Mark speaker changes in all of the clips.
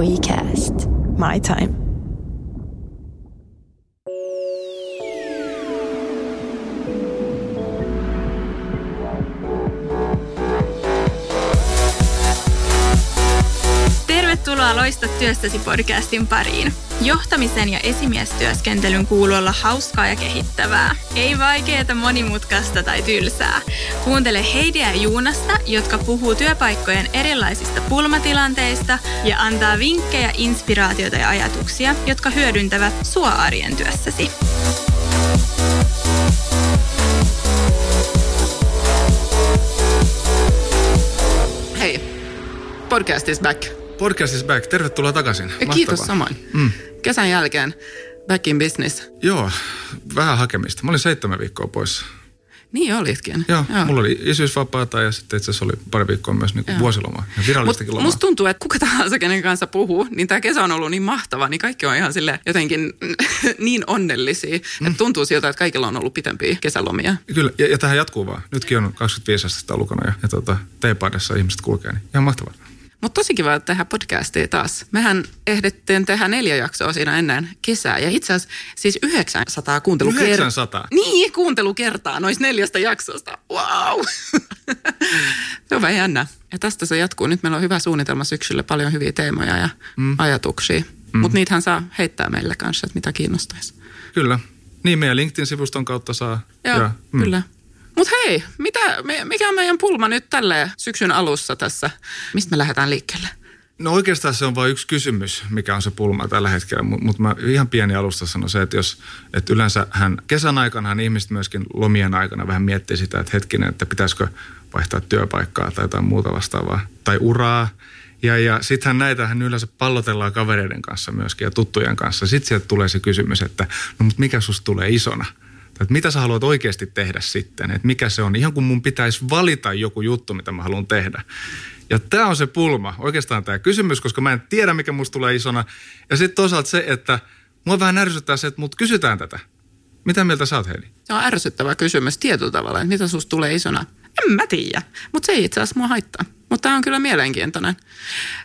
Speaker 1: WeCast. My time.
Speaker 2: Tervetuloa Loista työstäsi podcastin pariin. Johtamisen ja esimiestyöskentelyn kuuluu olla hauskaa ja kehittävää. Ei vaikeeta, monimutkaista tai tylsää. Kuuntele Heidiä ja Juunasta, jotka puhuu työpaikkojen erilaisista pulmatilanteista ja antaa vinkkejä, inspiraatiota ja ajatuksia, jotka hyödyntävät sua arjen työssäsi.
Speaker 3: Hei, podcast is back.
Speaker 4: Podcast is back. Tervetuloa takaisin. Mahtavaa.
Speaker 3: kiitos samoin.
Speaker 4: Mm.
Speaker 3: Kesän jälkeen back in business.
Speaker 4: Joo, vähän hakemista. Mä olin seitsemän viikkoa poissa.
Speaker 3: Niin olitkin.
Speaker 4: Joo, Joo. mulla oli isyysvapaata ja sitten itse asiassa oli pari viikkoa myös niin vuosilomaa. Ja virallistakin
Speaker 3: Mut
Speaker 4: lomaa.
Speaker 3: musta tuntuu, että kuka tahansa, kenen kanssa puhuu, niin tämä kesä on ollut niin mahtava, niin kaikki on ihan sille jotenkin niin onnellisia, mm. että tuntuu siltä, että kaikilla on ollut pitempiä kesälomia.
Speaker 4: Kyllä, ja, ja tähän jatkuu vaan. Nytkin on 25 astetta ulkona ja, ja tota, teepaidassa ihmiset kulkee, niin ihan mahtavaa.
Speaker 3: Mutta tosi kiva tehdä podcastia taas. Mehän ehdittiin tehdä neljä jaksoa siinä ennen kesää. Ja itse asiassa siis 900 kuuntelukertaa.
Speaker 4: 900?
Speaker 3: Niin, kuuntelukertaa noista neljästä jaksosta. Wow! se on vähän jännä. Ja tästä se jatkuu. Nyt meillä on hyvä suunnitelma syksylle, paljon hyviä teemoja ja mm. ajatuksia. Mm. Mutta niitähän saa heittää meille kanssa, että mitä kiinnostaisi.
Speaker 4: Kyllä. Niin meidän LinkedIn-sivuston kautta saa.
Speaker 3: Joo, ja, mm. kyllä. Mutta hei, mitä, mikä on meidän pulma nyt tälle syksyn alussa tässä? Mistä me lähdetään liikkeelle?
Speaker 4: No oikeastaan se on vain yksi kysymys, mikä on se pulma tällä hetkellä, mutta mä ihan pieni alusta sanon se, että jos, että yleensä hän kesän aikana ihmiset myöskin lomien aikana vähän miettii sitä, että hetkinen, että pitäisikö vaihtaa työpaikkaa tai jotain muuta vastaavaa, tai uraa. Ja, ja sittenhän näitähän yleensä pallotellaan kavereiden kanssa myöskin ja tuttujen kanssa. Sitten sieltä tulee se kysymys, että no mutta mikä susta tulee isona? Että mitä sä haluat oikeasti tehdä sitten? Että mikä se on? Ihan kun mun pitäisi valita joku juttu, mitä mä haluan tehdä. Ja tämä on se pulma, oikeastaan tämä kysymys, koska mä en tiedä, mikä musta tulee isona. Ja sitten toisaalta se, että mua vähän ärsyttää se, että mut kysytään tätä. Mitä mieltä sä oot, Heidi?
Speaker 3: Se on ärsyttävä kysymys tietyllä tavalla, että mitä susta tulee isona. En mä tiedä, mutta se ei itse asiassa mua haittaa. Mutta tämä on kyllä mielenkiintoinen.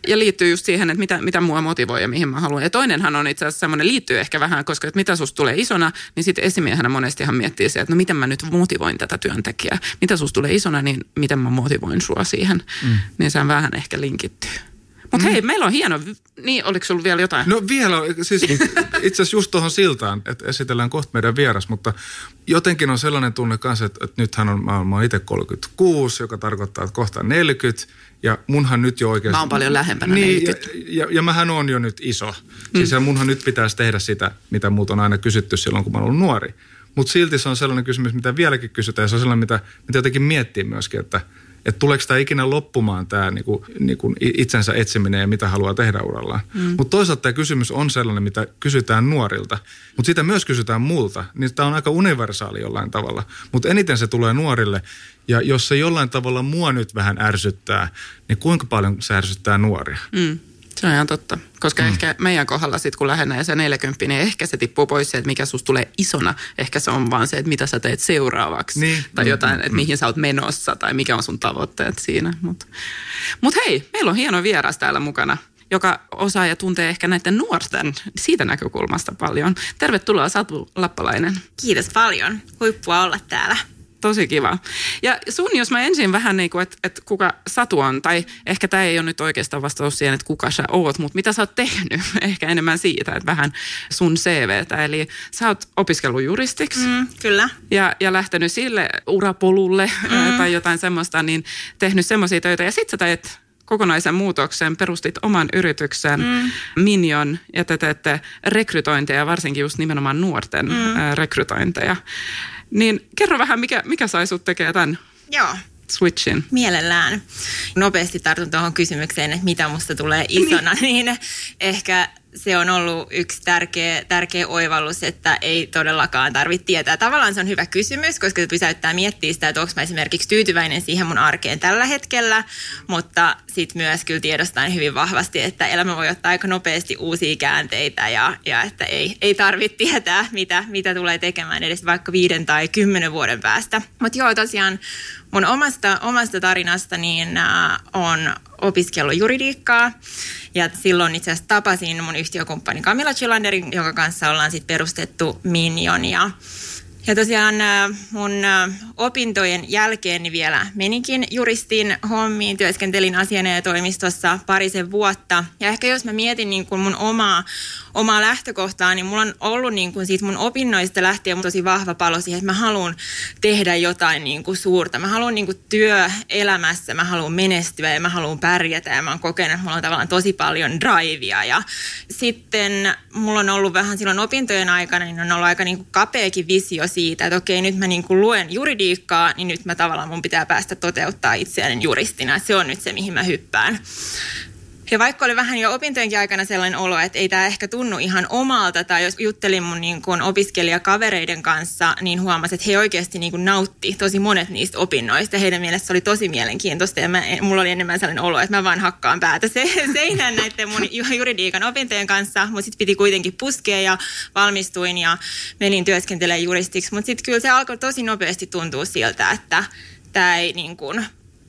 Speaker 3: Ja liittyy just siihen, että mitä, mitä mua motivoi ja mihin mä haluan. Ja toinenhan on itse asiassa semmoinen, liittyy ehkä vähän, koska että mitä susta tulee isona, niin sitten esimiehenä monestihan miettii se, että no miten mä nyt motivoin tätä työntekijää. Mitä susta tulee isona, niin miten mä motivoin sua siihen. Mm. Niin se on vähän ehkä linkittyy. Mutta mm. hei, meillä on hieno, niin oliko sulla vielä jotain?
Speaker 4: No vielä, siis itse asiassa just tuohon siltaan, että esitellään kohta meidän vieras, mutta jotenkin on sellainen tunne kanssa, että, että nythän on, mä, mä oon itse 36, joka tarkoittaa, että kohta 40, ja munhan nyt jo oikeasti...
Speaker 3: Mä oon paljon lähempänä
Speaker 4: niin, 40. Ja, ja, ja mähän on jo nyt iso. Mm. Siis ja munhan nyt pitäisi tehdä sitä, mitä muut on aina kysytty silloin, kun mä oon ollut nuori. Mutta silti se on sellainen kysymys, mitä vieläkin kysytään, ja se on sellainen, mitä, mitä jotenkin miettii myöskin, että – että tuleeko tämä ikinä loppumaan tämä niinku, niinku itsensä etsiminen ja mitä haluaa tehdä urallaan. Mm. Mutta toisaalta tämä kysymys on sellainen, mitä kysytään nuorilta, mutta sitä myös kysytään multa. Niin tämä on aika universaali jollain tavalla. Mutta eniten se tulee nuorille ja jos se jollain tavalla mua nyt vähän ärsyttää, niin kuinka paljon se ärsyttää nuoria?
Speaker 3: Mm. Se on ihan totta. Koska mm. ehkä meidän kohdalla sitten, kun lähenee se 40, niin ehkä se tippuu pois se, että mikä susta tulee isona. Ehkä se on vaan se, että mitä sä teet seuraavaksi. Niin. Tai jotain, mm, että mm. mihin sä oot menossa tai mikä on sun tavoitteet siinä. Mutta mut hei, meillä on hieno vieras täällä mukana joka osaa ja tuntee ehkä näiden nuorten siitä näkökulmasta paljon. Tervetuloa Satu Lappalainen.
Speaker 5: Kiitos paljon. Huippua olla täällä
Speaker 3: tosi kiva. Ja sun, jos mä ensin vähän niin kuin, että, että kuka Satu on, tai ehkä tämä ei ole nyt oikeastaan vastaus siihen, että kuka sä oot, mutta mitä sä oot tehnyt, ehkä enemmän siitä, että vähän sun CVtä. Eli sä oot opiskellut juristiksi.
Speaker 5: Mm, kyllä.
Speaker 3: Ja, ja lähtenyt sille urapolulle mm. tai jotain semmoista, niin tehnyt semmoisia töitä. Ja sit sä teet kokonaisen muutoksen, perustit oman yrityksen, mm. Minion, ja te teette rekrytointeja, varsinkin just nimenomaan nuorten mm. rekrytointeja. Niin kerro vähän, mikä, mikä sai sut tekemään tämän
Speaker 5: Joo.
Speaker 3: switchin?
Speaker 5: Mielellään. Nopeasti tartun tuohon kysymykseen, että mitä musta tulee isona, niin, niin ehkä se on ollut yksi tärkeä, tärkeä oivallus, että ei todellakaan tarvitse tietää. Tavallaan se on hyvä kysymys, koska se pysäyttää miettiä sitä, että onko mä esimerkiksi tyytyväinen siihen mun arkeen tällä hetkellä, mutta sitten myös kyllä tiedostan hyvin vahvasti, että elämä voi ottaa aika nopeasti uusia käänteitä ja, ja että ei, ei tarvitse tietää, mitä, mitä tulee tekemään edes vaikka viiden tai kymmenen vuoden päästä. Mutta joo, tosiaan mun omasta, omasta tarinasta niin äh, on opiskellut juridiikkaa. Ja silloin itse asiassa tapasin mun yhtiökumppani Camilla Chilanderin, jonka kanssa ollaan sitten perustettu Minion. Ja ja tosiaan äh, mun äh, opintojen jälkeen niin vielä menikin juristin hommiin, työskentelin asianajotoimistossa parisen vuotta. Ja ehkä jos mä mietin niin kuin mun omaa, omaa lähtökohtaa, niin mulla on ollut niin kuin siitä mun opinnoista lähtien tosi vahva palo siihen, että mä haluan tehdä jotain niin kuin suurta. Mä haluan niin kuin työelämässä, mä haluan menestyä ja mä haluan pärjätä ja mä oon kokenut, että mulla on tavallaan tosi paljon drivea. Ja sitten mulla on ollut vähän silloin opintojen aikana, niin on ollut aika niin kuin kapeakin visio siitä, että okei, nyt mä niin kuin luen juridiikkaa, niin nyt mä tavallaan mun pitää päästä toteuttaa itseäni juristina. Se on nyt se, mihin mä hyppään. Ja vaikka oli vähän jo opintojenkin aikana sellainen olo, että ei tämä ehkä tunnu ihan omalta, tai jos juttelin mun niin kuin opiskelijakavereiden kanssa, niin huomasin, että he oikeasti niin kuin nautti tosi monet niistä opinnoista. Heidän mielestä oli tosi mielenkiintoista, ja mä, mulla oli enemmän sellainen olo, että mä vaan hakkaan päätä se, seinään näiden mun juridiikan opintojen kanssa, mutta sitten piti kuitenkin puskea ja valmistuin ja menin työskentelemään juristiksi. Mutta sitten kyllä se alkoi tosi nopeasti tuntua siltä, että tämä ei niin kuin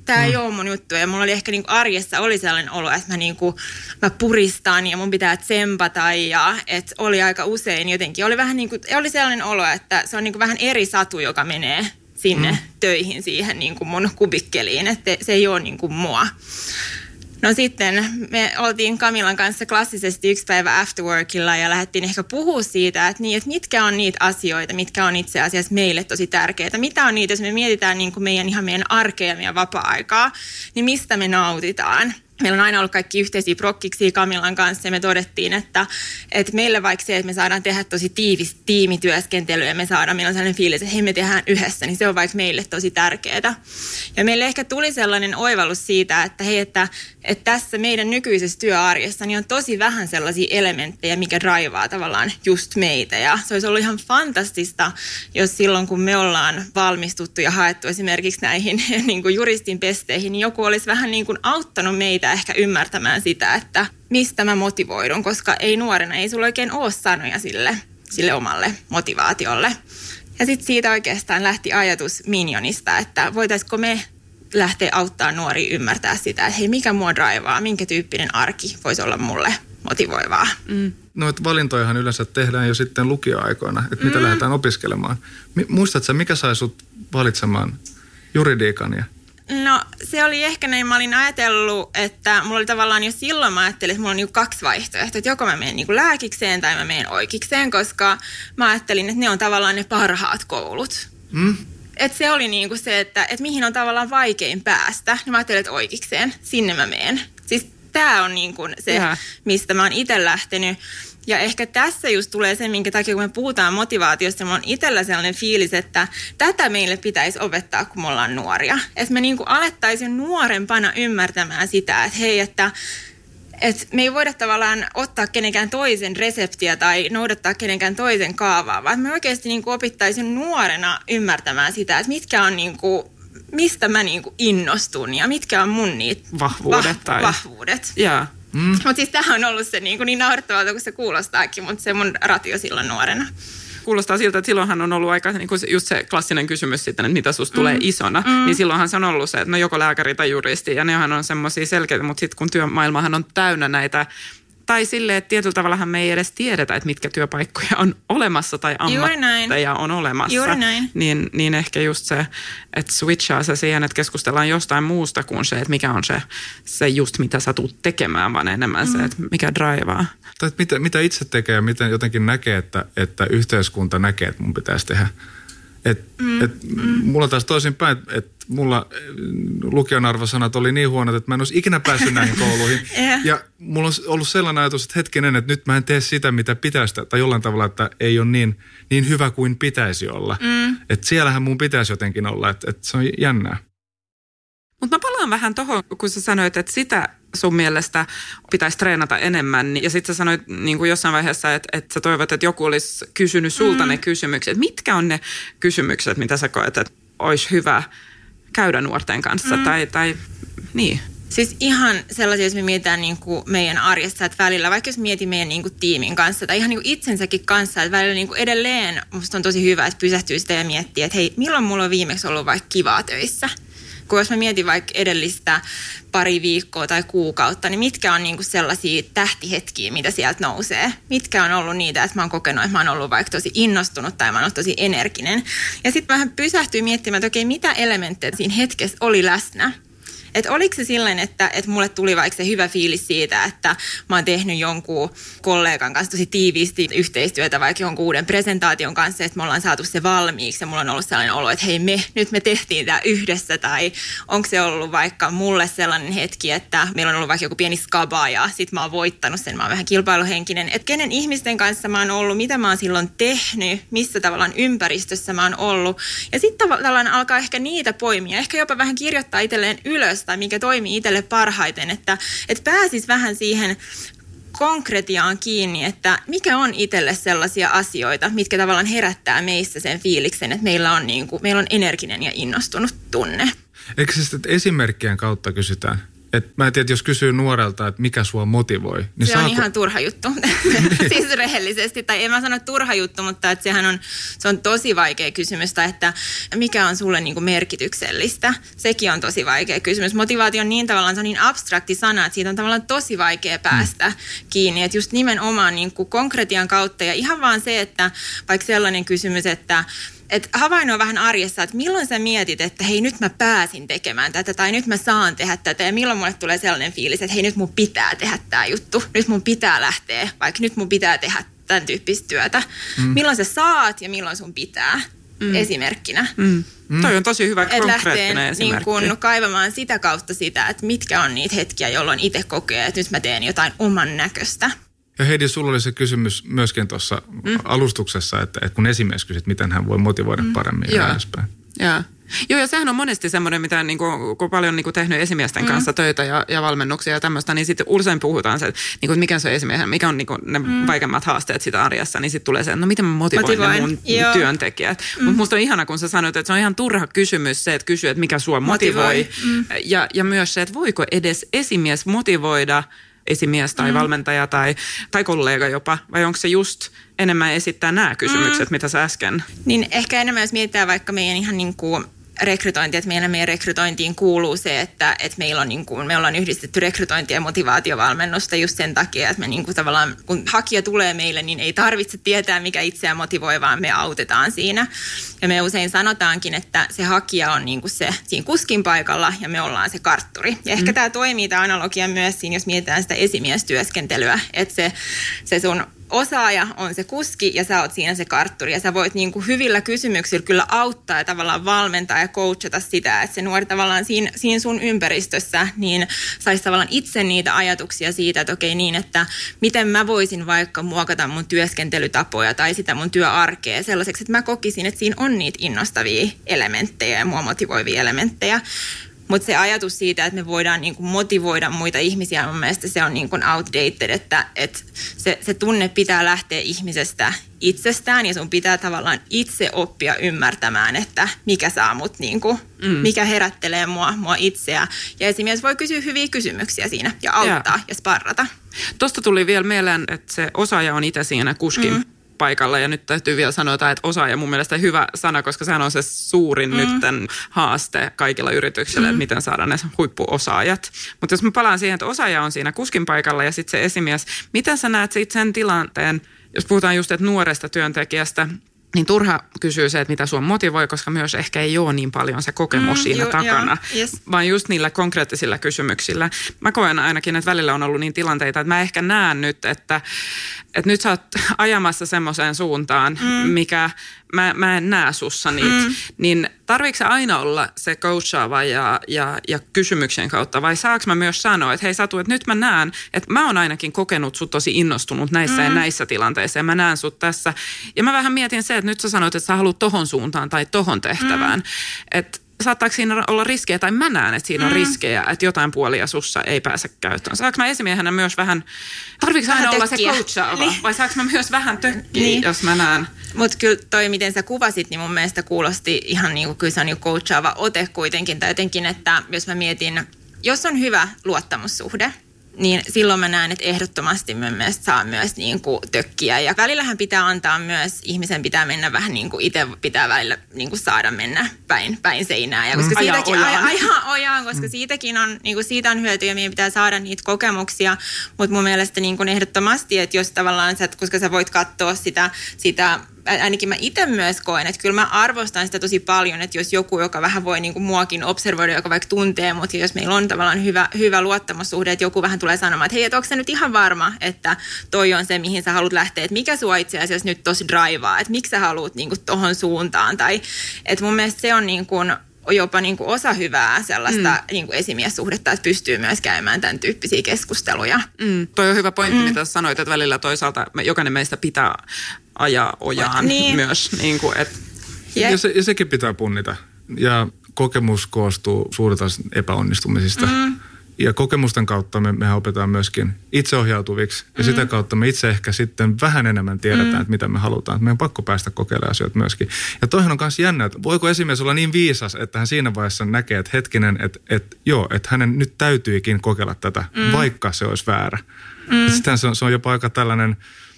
Speaker 5: tämä ei mm. ole mun juttu. Ja mulla oli ehkä niinku arjessa oli sellainen olo, että mä, niinku, mä puristan ja mun pitää tsempata. Ja että oli aika usein jotenkin, oli vähän niinku, oli sellainen olo, että se on niinku vähän eri satu, joka menee sinne mm. töihin siihen niinku mun kubikkeliin. Että se ei ole niinku mua. No sitten me oltiin Kamilan kanssa klassisesti yksi päivä afterworkilla ja lähdettiin ehkä puhua siitä, että, niin, että mitkä on niitä asioita, mitkä on itse asiassa meille tosi tärkeitä. Mitä on niitä, jos me mietitään niin kuin meidän ihan meidän arkea ja meidän vapaa-aikaa, niin mistä me nautitaan – Meillä on aina ollut kaikki yhteisiä prokkiksi Kamilan kanssa ja me todettiin, että, että meille vaikka se, että me saadaan tehdä tosi tiivis tiimityöskentelyä ja me saadaan, meillä on sellainen fiilis, että hei me tehdään yhdessä, niin se on vaikka meille tosi tärkeää. Ja meille ehkä tuli sellainen oivallus siitä, että hei, että, että tässä meidän nykyisessä työarjessa niin on tosi vähän sellaisia elementtejä, mikä draivaa tavallaan just meitä. Ja se olisi ollut ihan fantastista, jos silloin kun me ollaan valmistuttu ja haettu esimerkiksi näihin niin kuin juristin pesteihin, niin joku olisi vähän niin kuin auttanut meitä ehkä ymmärtämään sitä, että mistä mä motivoidun, koska ei nuorena, ei sulla oikein ole sanoja sille, sille omalle motivaatiolle. Ja sitten siitä oikeastaan lähti ajatus Minionista, että voitaisiko me lähteä auttaa nuori ymmärtää sitä, että hei, mikä mua draivaa, minkä tyyppinen arki voisi olla mulle motivoivaa. Mm.
Speaker 4: No, että valintojahan yleensä tehdään jo sitten lukioaikoina, että mitä mm. lähdetään opiskelemaan. Muistatko, mikä sai sut valitsemaan juridiikan ja
Speaker 5: No se oli ehkä näin, mä olin ajatellut, että mulla oli tavallaan jo silloin mä ajattelin, että mulla on niinku kaksi vaihtoehtoa, että joko mä menen niinku lääkikseen tai mä menen oikeikseen, koska mä ajattelin, että ne on tavallaan ne parhaat koulut. Mm. Et se oli niinku se, että et mihin on tavallaan vaikein päästä, niin mä ajattelin, että oikeikseen, sinne mä menen. Siis tämä on niinku se, Jaa. mistä mä oon itse lähtenyt. Ja ehkä tässä just tulee se, minkä takia kun me puhutaan motivaatiosta, mulla on itsellä sellainen fiilis, että tätä meille pitäisi opettaa, kun me ollaan nuoria. Että me niin kuin alettaisiin nuorempana ymmärtämään sitä, että hei, että et me ei voida tavallaan ottaa kenenkään toisen reseptiä tai noudattaa kenenkään toisen kaavaa, vaan me oikeasti niin opittaisiin nuorena ymmärtämään sitä, että mitkä on niin kuin, mistä mä niin kuin innostun ja mitkä on mun niitä
Speaker 3: vahvuudet. Vah- tai...
Speaker 5: vahvuudet.
Speaker 3: Yeah.
Speaker 5: Mm. Mutta siis tämä on ollut se niin, niin naurettavalta kuin se kuulostaakin, mutta se mun ratio silloin nuorena
Speaker 3: kuulostaa siltä, että silloinhan on ollut aika niin kuin just se klassinen kysymys sitten, että mitä susta tulee mm. isona. Mm. Niin silloinhan se on ollut se, että no joko lääkäri tai juristi. Ja nehän on semmoisia selkeitä, mutta sitten kun työmaailmahan on täynnä näitä tai sille, että tietyllä tavallahan me ei edes tiedetä, että mitkä työpaikkoja on olemassa tai ammatteja on olemassa.
Speaker 5: Juuri näin.
Speaker 3: Niin, niin ehkä just se, että switchaa se siihen, että keskustellaan jostain muusta kuin se, että mikä on se, se just mitä sä tulet tekemään, vaan enemmän mm. se, että mikä draivaa.
Speaker 4: Tai että mitä, mitä itse tekee ja miten jotenkin näkee, että, että yhteiskunta näkee, että mun pitäisi tehdä. Et, mm. et, mm. Mulla taas toisinpäin, että mulla eh, lukion arvosanat oli niin huonot, että mä en olisi ikinä päässyt näihin kouluihin. yeah. Ja mulla on ollut sellainen ajatus, että hetkinen, että nyt mä en tee sitä, mitä pitäisi, tai jollain tavalla, että ei ole niin, niin hyvä kuin pitäisi olla. Mm. Että siellähän mun pitäisi jotenkin olla, että, että se on jännää.
Speaker 3: Mutta mä palaan vähän tuohon, kun sä sanoit, että sitä sun mielestä pitäisi treenata enemmän. Ja sitten sä sanoit niin kuin jossain vaiheessa, että, että sä toivot, että joku olisi kysynyt sulta mm. ne kysymykset. Mitkä on ne kysymykset, mitä sä koet, että olisi hyvä käydä nuorten kanssa? Mm. Tai, tai niin.
Speaker 5: Siis ihan sellaisia, jos me mietitään niin kuin meidän arjessa, että välillä, vaikka jos mietin meidän niin kuin tiimin kanssa tai ihan niin kuin itsensäkin kanssa, että välillä niin kuin edelleen musta on tosi hyvä, että pysähtyy sitä ja miettii, että hei, milloin mulla on viimeksi ollut vaikka kivaa töissä – kun jos mä mietin vaikka edellistä pari viikkoa tai kuukautta, niin mitkä on niinku sellaisia tähtihetkiä, mitä sieltä nousee? Mitkä on ollut niitä, että mä oon kokenut, että mä oon ollut vaikka tosi innostunut tai mä oon ollut tosi energinen. Ja sitten vähän pysähtyin miettimään, että okei, mitä elementtejä siinä hetkessä oli läsnä. Että oliko se silleen, että, että mulle tuli vaikka se hyvä fiilis siitä, että mä oon tehnyt jonkun kollegan kanssa tosi tiiviisti yhteistyötä vaikka jonkun uuden presentaation kanssa, että me ollaan saatu se valmiiksi ja mulla on ollut sellainen olo, että hei me, nyt me tehtiin tämä yhdessä. Tai onko se ollut vaikka mulle sellainen hetki, että meillä on ollut vaikka joku pieni skaba ja sit mä oon voittanut sen, mä oon vähän kilpailuhenkinen, että kenen ihmisten kanssa mä oon ollut, mitä mä oon silloin tehnyt, missä tavallaan ympäristössä mä oon ollut. Ja sitten tavallaan alkaa ehkä niitä poimia, ehkä jopa vähän kirjoittaa itselleen ylös tai mikä toimii itselle parhaiten, että, että pääsis vähän siihen konkretiaan kiinni, että mikä on itselle sellaisia asioita, mitkä tavallaan herättää meissä sen fiiliksen, että meillä on, niin kuin, meillä on energinen ja innostunut tunne.
Speaker 4: Eikö se sitten esimerkkien kautta kysytään? Et mä en tiedä, jos kysyy nuorelta, että mikä sua motivoi.
Speaker 5: Niin se saako... on ihan turha juttu. siis rehellisesti. Tai en mä sano turha juttu, mutta että sehän on, se on tosi vaikea kysymys. Tai että mikä on sulle niin kuin merkityksellistä. Sekin on tosi vaikea kysymys. Motivaatio on niin tavallaan, se on niin abstrakti sana, että siitä on tavallaan tosi vaikea päästä mm. kiinni. Että just nimenomaan niin kuin konkretian kautta ja ihan vaan se, että vaikka sellainen kysymys, että et havainnoi vähän arjessa, että milloin sä mietit, että hei nyt mä pääsin tekemään tätä tai nyt mä saan tehdä tätä ja milloin mulle tulee sellainen fiilis, että hei nyt mun pitää tehdä tämä juttu, nyt mun pitää lähteä, vaikka nyt mun pitää tehdä tämän tyyppistä työtä. Mm. Milloin sä saat ja milloin sun pitää mm. esimerkkinä.
Speaker 3: Mm. Mm. Toi on tosi hyvä Et lähtee niin
Speaker 5: kun kaivamaan sitä kautta sitä, että mitkä on niitä hetkiä, jolloin itse kokee, että nyt mä teen jotain oman näköistä.
Speaker 4: Ja Heidi, sulla oli se kysymys myöskin tuossa mm. alustuksessa, että, että kun esimies kysyt, miten hän voi motivoida mm. paremmin ja edespäin.
Speaker 3: Joo. Joo, ja sehän on monesti semmoinen, mitä niin kuin, kun paljon niin kuin tehnyt esimiesten mm. kanssa töitä ja, ja valmennuksia ja tämmöistä, niin sitten usein puhutaan se, että niin kuin, mikä on se esimiehen, mikä on niin kuin, ne mm. vaikeimmat haasteet sitä arjessa, niin sitten tulee se, että no miten mä motivoin, motivoin. ne mun Joo. työntekijät. Mm. Mutta musta on ihana, kun sä sanoit, että se on ihan turha kysymys se, että kysyy, että mikä sua motivoi. motivoi. Mm. Ja, ja myös se, että voiko edes esimies motivoida – esimies tai mm. valmentaja tai, tai kollega jopa, vai onko se just enemmän esittää nämä kysymykset, mm. mitä sä äsken?
Speaker 5: Niin ehkä enemmän, jos mietitään vaikka meidän ihan niin kuin rekrytointi, että meidän, meidän rekrytointiin kuuluu se, että, että meillä on niin kuin, me ollaan yhdistetty rekrytointi- ja motivaatiovalmennusta just sen takia, että me niin kuin tavallaan, kun hakija tulee meille, niin ei tarvitse tietää, mikä itseään motivoi, vaan me autetaan siinä. Ja me usein sanotaankin, että se hakija on niin kuin se siinä kuskin paikalla ja me ollaan se kartturi. Ja ehkä mm. tämä toimii tämä analogia myös siinä, jos mietitään sitä esimiestyöskentelyä, että se, se sun osaaja on se kuski ja sä oot siinä se kartturi ja sä voit niin kuin hyvillä kysymyksillä kyllä auttaa ja tavallaan valmentaa ja coachata sitä, että se nuori tavallaan siinä, siinä sun ympäristössä niin saisi tavallaan itse niitä ajatuksia siitä, että okei niin, että miten mä voisin vaikka muokata mun työskentelytapoja tai sitä mun työarkea sellaiseksi, että mä kokisin, että siinä on niitä innostavia elementtejä ja mua motivoivia elementtejä. Mutta se ajatus siitä, että me voidaan niinku motivoida muita ihmisiä, mun mielestä se on niinku outdated, että et se, se tunne pitää lähteä ihmisestä itsestään ja sun pitää tavallaan itse oppia ymmärtämään, että mikä saa mut, niinku, mm. mikä herättelee mua, mua itseä. Ja esimies voi kysyä hyviä kysymyksiä siinä ja auttaa ja, ja sparrata.
Speaker 3: Tuosta tuli vielä mieleen, että se osaaja on itse siinä kuskin mm paikalla. Ja nyt täytyy vielä sanoa, että osaaja mun mielestä hyvä sana, koska sehän on se suurin mm. nyt tämän haaste kaikilla yrityksillä, mm. että miten saada ne huippuosaajat. Mutta jos mä palaan siihen, että osaaja on siinä kuskin paikalla ja sitten se esimies, miten sä näet sen tilanteen, jos puhutaan just että nuoresta työntekijästä, niin turha kysyä se, että mitä sua motivoi, koska myös ehkä ei ole niin paljon se kokemus mm, siinä ju, takana, joo, yes. vaan just niillä konkreettisilla kysymyksillä. Mä koen ainakin, että välillä on ollut niin tilanteita, että mä ehkä näen nyt, että, että nyt sä oot ajamassa semmoiseen suuntaan, mm. mikä mä, mä en näe sussa niitä, mm. niin tarviiko aina olla se coachaava ja, ja, ja kysymyksen kautta vai saako mä myös sanoa, että hei Satu, että nyt mä näen, että mä oon ainakin kokenut sut tosi innostunut näissä mm. ja näissä tilanteissa ja mä näen sut tässä. Ja mä vähän mietin se, että nyt sä sanoit, että sä haluat tohon suuntaan tai tohon tehtävään. Mm. Että saattaako siinä olla riskejä, tai mä näen, että siinä on mm. riskejä, että jotain puolia sussa ei pääse käyttöön. Saanko mä esimiehenä myös vähän, tarvitsetko aina olla se coachaava, niin. vai saanko mä myös vähän tökkiä, niin. jos mä näen?
Speaker 5: Mutta kyllä toi, miten sä kuvasit, niin mun mielestä kuulosti ihan niin kuin kyllä se on jo coachaava ote kuitenkin, tai jotenkin, että jos mä mietin, jos on hyvä luottamussuhde, niin silloin mä näen, että ehdottomasti mun mielestä saa myös niin kuin tökkiä. Ja välillähän pitää antaa myös, ihmisen pitää mennä vähän niin kuin itse pitää välillä niin kuin saada mennä päin, päin seinää. Ja koska
Speaker 3: Mm. Ajaa
Speaker 5: siitäkin,
Speaker 3: ojaan.
Speaker 5: Aj, ajaa ojaan, koska siitäkin on, niin kuin siitä on hyötyä ja meidän pitää saada niitä kokemuksia. Mutta mun mielestä niin kuin ehdottomasti, että jos tavallaan, sä, koska sä voit katsoa sitä, sitä ainakin mä itse myös koen, että kyllä mä arvostan sitä tosi paljon, että jos joku, joka vähän voi niin kuin muakin observoida, joka vaikka tuntee, mutta jos meillä on tavallaan hyvä, hyvä luottamussuhde, että joku vähän tulee sanomaan, että hei, että onko sä nyt ihan varma, että toi on se, mihin sä haluat lähteä, että mikä sua itse asiassa nyt tosi draivaa, että miksi sä haluat niin kuin tohon suuntaan, tai että mun mielestä se on niin kuin, jopa niin kuin osa hyvää sellaista mm. niin kuin esimiessuhdetta, että pystyy myös käymään tämän tyyppisiä keskusteluja.
Speaker 3: Mm, toi on hyvä pointti, mm. mitä sanoit, että välillä toisaalta me, jokainen meistä pitää ajaa ojaan
Speaker 5: Niin.
Speaker 3: myös. Niin kuin, että
Speaker 5: Ja-
Speaker 4: Ja, se, ja sekin pitää punnita. Ja kokemus koostuu suurta epäonnistumisista. Mm. Ja kokemusten kautta me, mehän opetaan myöskin itseohjautuviksi. Ja
Speaker 5: Mm.
Speaker 4: sitä kautta me itse ehkä sitten vähän enemmän tiedetään, mm. että mitä me halutaan. Että meidän on pakko päästä kokeilemaan asioita myöskin. Ja toihan on myös jännä, että voiko esimies olla niin viisas, että hän siinä vaiheessa näkee, että hetkinen, että, että joo, että hänen nyt täytyykin kokeilla tätä, mm. vaikka se olisi väärä. Mm. Sitten se on, se on jopa aika tällainen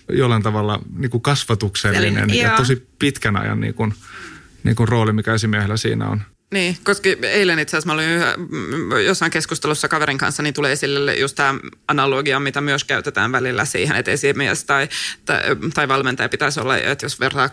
Speaker 4: jollain tavalla niin kuin kasvatuksellinen
Speaker 5: Sellainen,
Speaker 4: ja tosi pitkän ajan niin kuin, niin kuin rooli, mikä esimiehellä siinä on.
Speaker 3: Niin, koska eilen itse asiassa mä olin yhä, jossain keskustelussa kaverin kanssa, niin tulee esille just tämä analogia, mitä myös käytetään välillä siihen, että esimies tai, tai, tai valmentaja pitäisi olla, että jos vertaa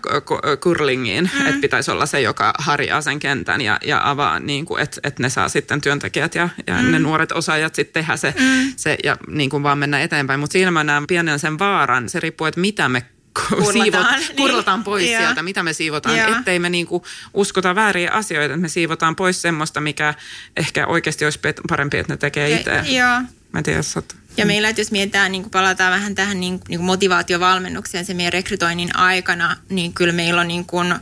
Speaker 3: curlingiin, mm. että pitäisi olla se, joka harjaa sen kentän ja, ja avaa, niin kuin, että, että ne saa sitten työntekijät ja, ja mm. ne nuoret osaajat sitten tehdä se, mm. se ja niin kuin vaan mennä eteenpäin. Mutta siinä mä näen pienen sen vaaran, se riippuu, että mitä me
Speaker 5: Kurlataan,
Speaker 3: siivot,
Speaker 5: niin.
Speaker 3: kurlataan pois
Speaker 5: Joo.
Speaker 3: sieltä, mitä me siivotaan,
Speaker 5: Joo.
Speaker 3: ettei me niinku uskota vääriä asioita, että me siivotaan pois semmoista, mikä ehkä oikeasti olisi parempi, että ne tekee itse.
Speaker 5: Ja.
Speaker 3: Mä en tiedä,
Speaker 5: Ja meillä, että jos mietitään, niin palataan vähän tähän niin, niin kuin motivaatiovalmennukseen sen meidän rekrytoinnin aikana, niin kyllä meillä on niin kuin,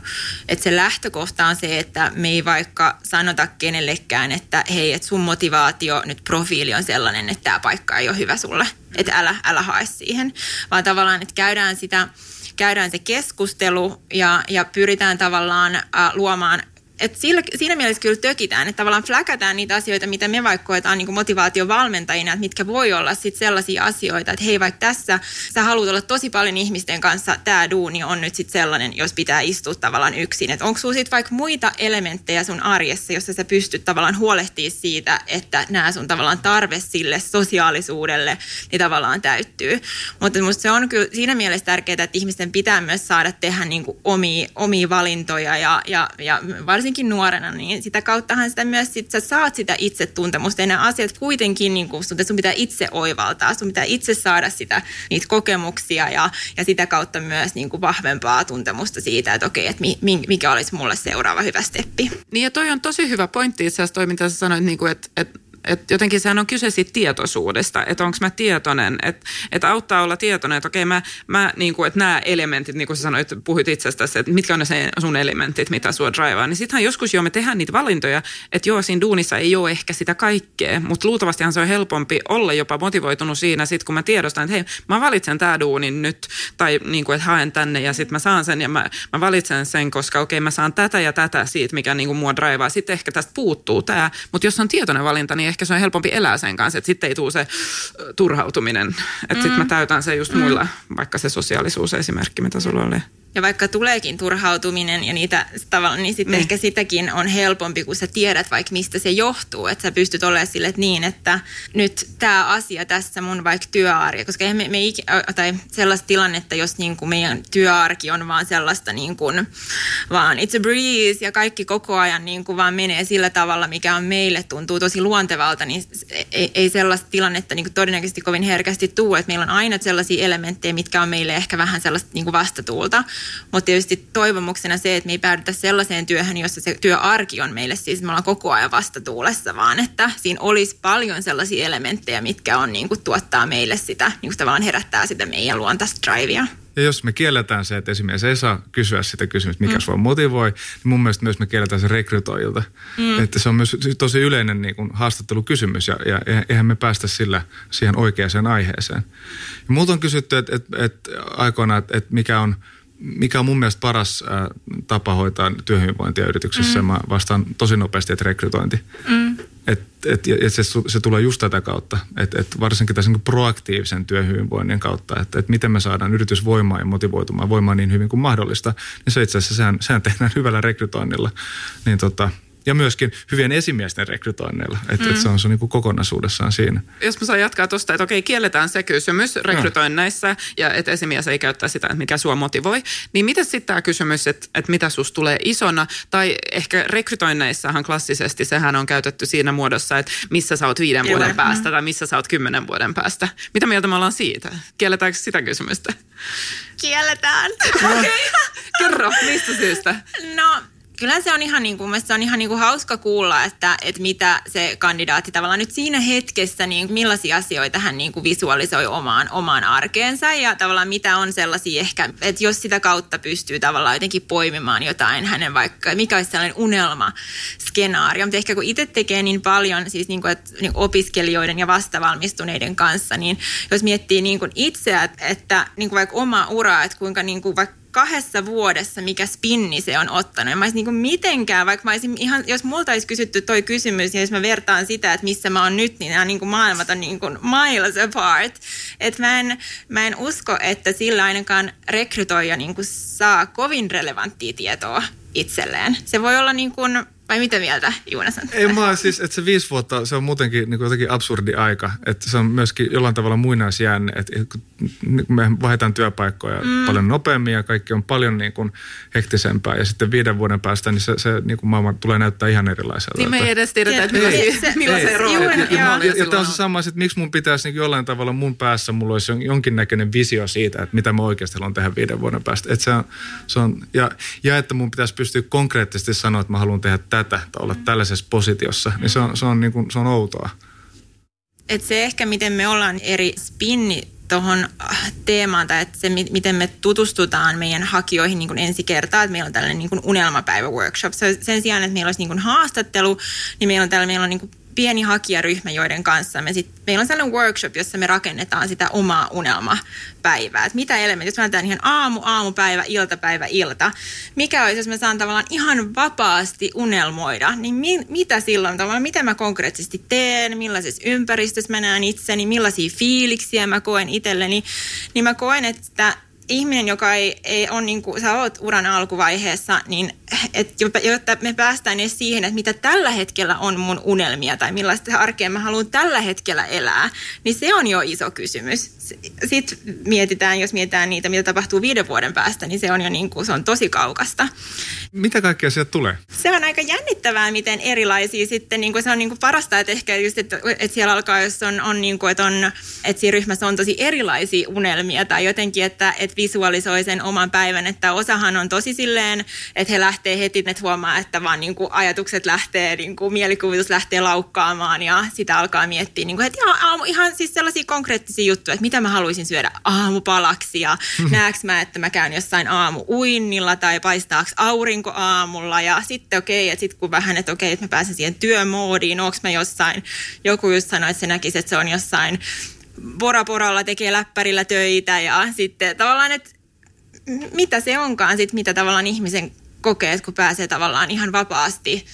Speaker 5: että se lähtökohta on se, että me ei vaikka sanota kenellekään, että hei, että sun motivaatio, nyt profiili on sellainen, että tämä paikka ei ole hyvä sulle, että älä, älä hae siihen, vaan tavallaan, että käydään sitä, käydään se keskustelu ja, ja pyritään tavallaan äh, luomaan et sillä, siinä mielessä kyllä tökitään, että tavallaan fläkätään niitä asioita, mitä me vaikka koetaan niin motivaatiovalmentajina, että mitkä voi olla sitten sellaisia asioita, että hei vaikka tässä sä haluat olla tosi paljon ihmisten kanssa, tämä duuni on nyt sitten sellainen, jos pitää istua tavallaan yksin. Että onko sulla sitten vaikka muita elementtejä sun arjessa, jossa sä pystyt tavallaan huolehtimaan siitä, että nämä sun tavallaan tarve sille sosiaalisuudelle, niin tavallaan täyttyy. Mutta musta se on kyllä siinä mielessä tärkeää, että ihmisten pitää myös saada tehdä niin omia, omia valintoja ja, ja, ja varsinkin nuorena, niin sitä kauttahan sitä myös sit sä saat sitä itsetuntemusta ja nämä asiat kuitenkin niin kuin sun, sun pitää itse oivaltaa, sun pitää itse saada sitä, niitä kokemuksia ja, ja sitä kautta myös niin kuin vahvempaa tuntemusta siitä, että okei, että mi- mikä olisi mulle seuraava hyvä steppi.
Speaker 3: Niin ja toi on tosi hyvä pointti itse asiassa toi, mitä sä sanoit, niin kuin, että, että että jotenkin sehän on kyse siitä tietoisuudesta, että onko mä tietoinen, että, että auttaa olla tietoinen, että okei mä, mä niin kuin, että nämä elementit, niin kuin sä sanoit, puhuit itsestäsi, että mitkä on ne sun elementit, mitä sua draivaa, niin sittenhän joskus jo me tehdään niitä valintoja, että joo, siinä duunissa ei ole ehkä sitä kaikkea, mutta luultavastihan se on helpompi olla jopa motivoitunut siinä sit, kun mä tiedostan, että hei, mä valitsen tää duunin nyt, tai niin kuin, että haen tänne ja sitten mä saan sen ja mä, mä valitsen sen, koska okei, mä saan tätä ja tätä siitä, mikä niin kuin mua draivaa. Sitten ehkä tästä puuttuu tämä, mutta jos on tietoinen valinta, niin ehkä se on helpompi elää sen kanssa, että sitten ei tule se turhautuminen, että mm. sitten mä täytän se just muilla, vaikka se sosiaalisuus esimerkki, mitä sulla oli.
Speaker 5: Ja vaikka tuleekin turhautuminen ja niitä tavallaan, niin sitten
Speaker 3: Niin.
Speaker 5: ehkä sitäkin on helpompi, kun sä tiedät vaikka mistä se johtuu. Että sä pystyt olemaan sille, että niin, että nyt tämä asia tässä mun vaikka työarja, koska eihän me, me iki, ä, tai sellaista tilannetta, jos niin kuin meidän työarki on vaan sellaista niin kuin, vaan it's a breeze ja kaikki koko ajan niin kuin vaan menee sillä tavalla, mikä on meille tuntuu tosi luontevalta, niin s- ei, ei sellaista tilannetta niin kuin todennäköisesti kovin herkästi tuu, että meillä on aina sellaisia elementtejä, mitkä on meille ehkä vähän sellaista niin kuin vastatuulta, mutta tietysti toivomuksena se, että me ei päädytä sellaiseen työhön, jossa se työarki on meille siis, me ollaan koko ajan vastatuulessa, vaan että siinä olisi paljon sellaisia elementtejä, mitkä on niin kuin tuottaa meille sitä, niin kuin tavallaan herättää sitä meidän luontaista drivea.
Speaker 4: Ja jos me kielletään se, että esimies ei saa kysyä sitä kysymystä, mikä mm. sua motivoi, niin mun mielestä myös me kielletään se rekrytoijilta. Mm. Että se on myös tosi yleinen niin kuin haastattelukysymys ja, ja eihän me päästä sillä siihen oikeaan aiheeseen. Ja multa on kysytty, että, että, että aikoinaan, että, että mikä on mikä on mun mielestä paras äh, tapa hoitaa työhyvinvointia yrityksessä. Mm. Mä vastaan tosi nopeasti, että rekrytointi. Mm. että et, et se, se tulee just tätä kautta, että et varsinkin tässä niin proaktiivisen työhyvinvoinnin kautta, että et miten me saadaan yritys voimaan ja motivoitumaan voimaan niin hyvin kuin mahdollista, niin se itse asiassa sehän, sehän tehdään hyvällä rekrytoinnilla. Niin tota, ja myöskin hyvien esimiesten rekrytoinneilla. Että mm. et se on se niin kuin kokonaisuudessaan siinä.
Speaker 3: Jos mä saan jatkaa tuosta, että okei, kielletään se kysymys rekrytoinneissa ja että esimies ei käyttää sitä, että mikä sua motivoi, niin miten sitten tämä kysymys, että, että mitä sus tulee isona, tai ehkä rekrytoinneissahan klassisesti sehän on käytetty siinä muodossa, että missä sä oot viiden Kyllä. vuoden päästä tai missä sä oot kymmenen vuoden päästä. Mitä mieltä me ollaan siitä? Kielletäänkö sitä kysymystä?
Speaker 5: Kielletään.
Speaker 3: No, kerro, mistä syystä?
Speaker 5: No kyllä se on ihan, niin kuin, se on ihan niin kuin hauska kuulla, että, että mitä se kandidaatti tavallaan nyt siinä hetkessä, niin millaisia asioita hän niin kuin visualisoi omaan, omaan arkeensa ja tavallaan mitä on sellaisia ehkä, että jos sitä kautta pystyy tavallaan jotenkin poimimaan jotain hänen vaikka, mikä olisi sellainen unelma skenaario, mutta ehkä kun itse tekee niin paljon siis niin kuin, että, niin opiskelijoiden ja vastavalmistuneiden kanssa, niin jos miettii niin kuin itseä, että, että niin kuin vaikka oma ura, että kuinka niin kuin vaikka kahdessa vuodessa, mikä spinni se on ottanut. Ja mä olisin niin mitenkään, vaikka mä olisin ihan, jos multa olisi kysytty toi kysymys, ja jos mä vertaan sitä, että missä mä oon nyt, niin nämä niin kuin maailmat on niin kuin miles apart. Että mä en, mä en usko, että sillä ainakaan rekrytoija niin kuin saa kovin relevanttia tietoa itselleen. Se voi olla niin kuin vai mitä mieltä Juunas on?
Speaker 4: Ei mä siis, että se viisi vuotta, se on muutenkin niin kuin jotenkin absurdi aika. Että se on myöskin jollain tavalla muinaisjäänne, että me vaihdetaan työpaikkoja mm. paljon nopeammin ja kaikki on paljon niin kuin hektisempää. Ja sitten viiden vuoden päästä niin se, se niin kuin maailma tulee näyttää ihan erilaiselta.
Speaker 3: Niin me ei edes tiedetä, että millaisen roolin.
Speaker 4: Ja, ja, ja, ja tämä on se sama, että miksi mun pitäisi niin jollain tavalla mun päässä, mulla olisi jonkinnäköinen visio siitä, että mitä mä oikeasti haluan tehdä viiden vuoden päästä. Että se on, se on, ja, ja että mun pitäisi pystyä konkreettisesti sanoa, että mä haluan tehdä tätä tai olla tällaisessa positiossa, niin se on, se on, niin kuin, se on outoa.
Speaker 5: Et se ehkä, miten me ollaan eri spinni tuohon äh, teemaan, tai että se, miten me tutustutaan meidän hakijoihin niin kuin ensi kertaa, että meillä on tällainen niin kuin unelmapäivä-workshop. Sen sijaan, että meillä olisi niin kuin haastattelu, niin meillä on täällä meillä on niin kuin pieni hakijaryhmä, joiden kanssa me sit, meillä on sellainen workshop, jossa me rakennetaan sitä omaa unelmapäivää. Että mitä elementtejä, jos mä ihan aamu, aamupäivä, iltapäivä, ilta. Mikä olisi, jos mä saan tavallaan ihan vapaasti unelmoida, niin mi, mitä silloin tavallaan, mitä mä konkreettisesti teen, millaisessa ympäristössä mä näen itseni, millaisia fiiliksiä mä koen itselleni, niin mä koen, että ihminen, joka ei, ei ole niin kuin sä oot uran alkuvaiheessa, niin et, jotta me päästään edes siihen, että mitä tällä hetkellä on mun unelmia tai millaista arkea mä haluan tällä hetkellä elää, niin se on jo iso kysymys. Sitten mietitään, jos mietitään niitä, mitä tapahtuu viiden vuoden päästä, niin se on jo niin kuin, se on tosi kaukasta.
Speaker 4: Mitä kaikkea sieltä tulee?
Speaker 5: Se on aika jännittävää, miten erilaisia sitten, niin kuin se on niin kuin parasta, että ehkä just, että, että siellä alkaa, jos on, on, niin kuin, että, on, että siinä ryhmässä on tosi erilaisia unelmia tai jotenkin, että, että visualisoi sen oman päivän, että osahan on tosi silleen, että he lähtee heti, että huomaa, että vaan niin kuin ajatukset lähtee, niin kuin mielikuvitus lähtee laukkaamaan ja sitä alkaa miettiä, niin kuin, että ihan, aamu, ihan siis sellaisia konkreettisia juttuja, että mitä mä haluaisin syödä aamupalaksi ja näekö mä, että mä käyn jossain aamu uinnilla tai paistaako aurinko aamulla ja sitten okei, okay, että sitten kun vähän, että okei, okay, että mä pääsen siihen työmoodiin, onko mä jossain, joku just sanoi, että se näkisi, että se on jossain Bora Boralla tekee läppärillä töitä ja sitten tavallaan, että mitä se onkaan sitten, mitä tavallaan ihmisen kokee, kun pääsee tavallaan ihan vapaasti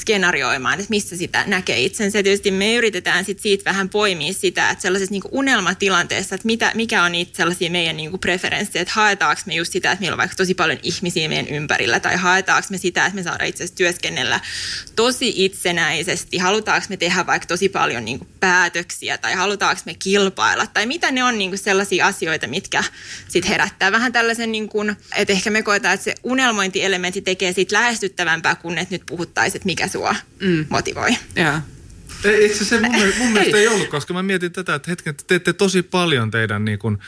Speaker 5: skenarioimaan, että missä sitä näkee itsensä. Tietysti me yritetään sit siitä vähän poimia sitä, että sellaisessa niinku unelmatilanteessa, että mitä, mikä on niitä sellaisia meidän niinku preferenssejä, että haetaanko me just sitä, että meillä on vaikka tosi paljon ihmisiä meidän ympärillä, tai haetaanko me sitä, että me saadaan itse asiassa työskennellä tosi itsenäisesti, halutaanko me tehdä vaikka tosi paljon niinku päätöksiä, tai halutaanko me kilpailla, tai mitä ne on niinku sellaisia asioita, mitkä sit herättää vähän tällaisen, niinku, että ehkä me koetaan, että se unelmointielementti tekee siitä lähestyttävämpää, kun että nyt puhuttaisiin, että mikä sua mm. motivoi.
Speaker 3: Yeah.
Speaker 4: Itse se mun, mun mielestä ei ollut, koska mä mietin tätä, että hetken, te teette tosi paljon teidän niin kuin,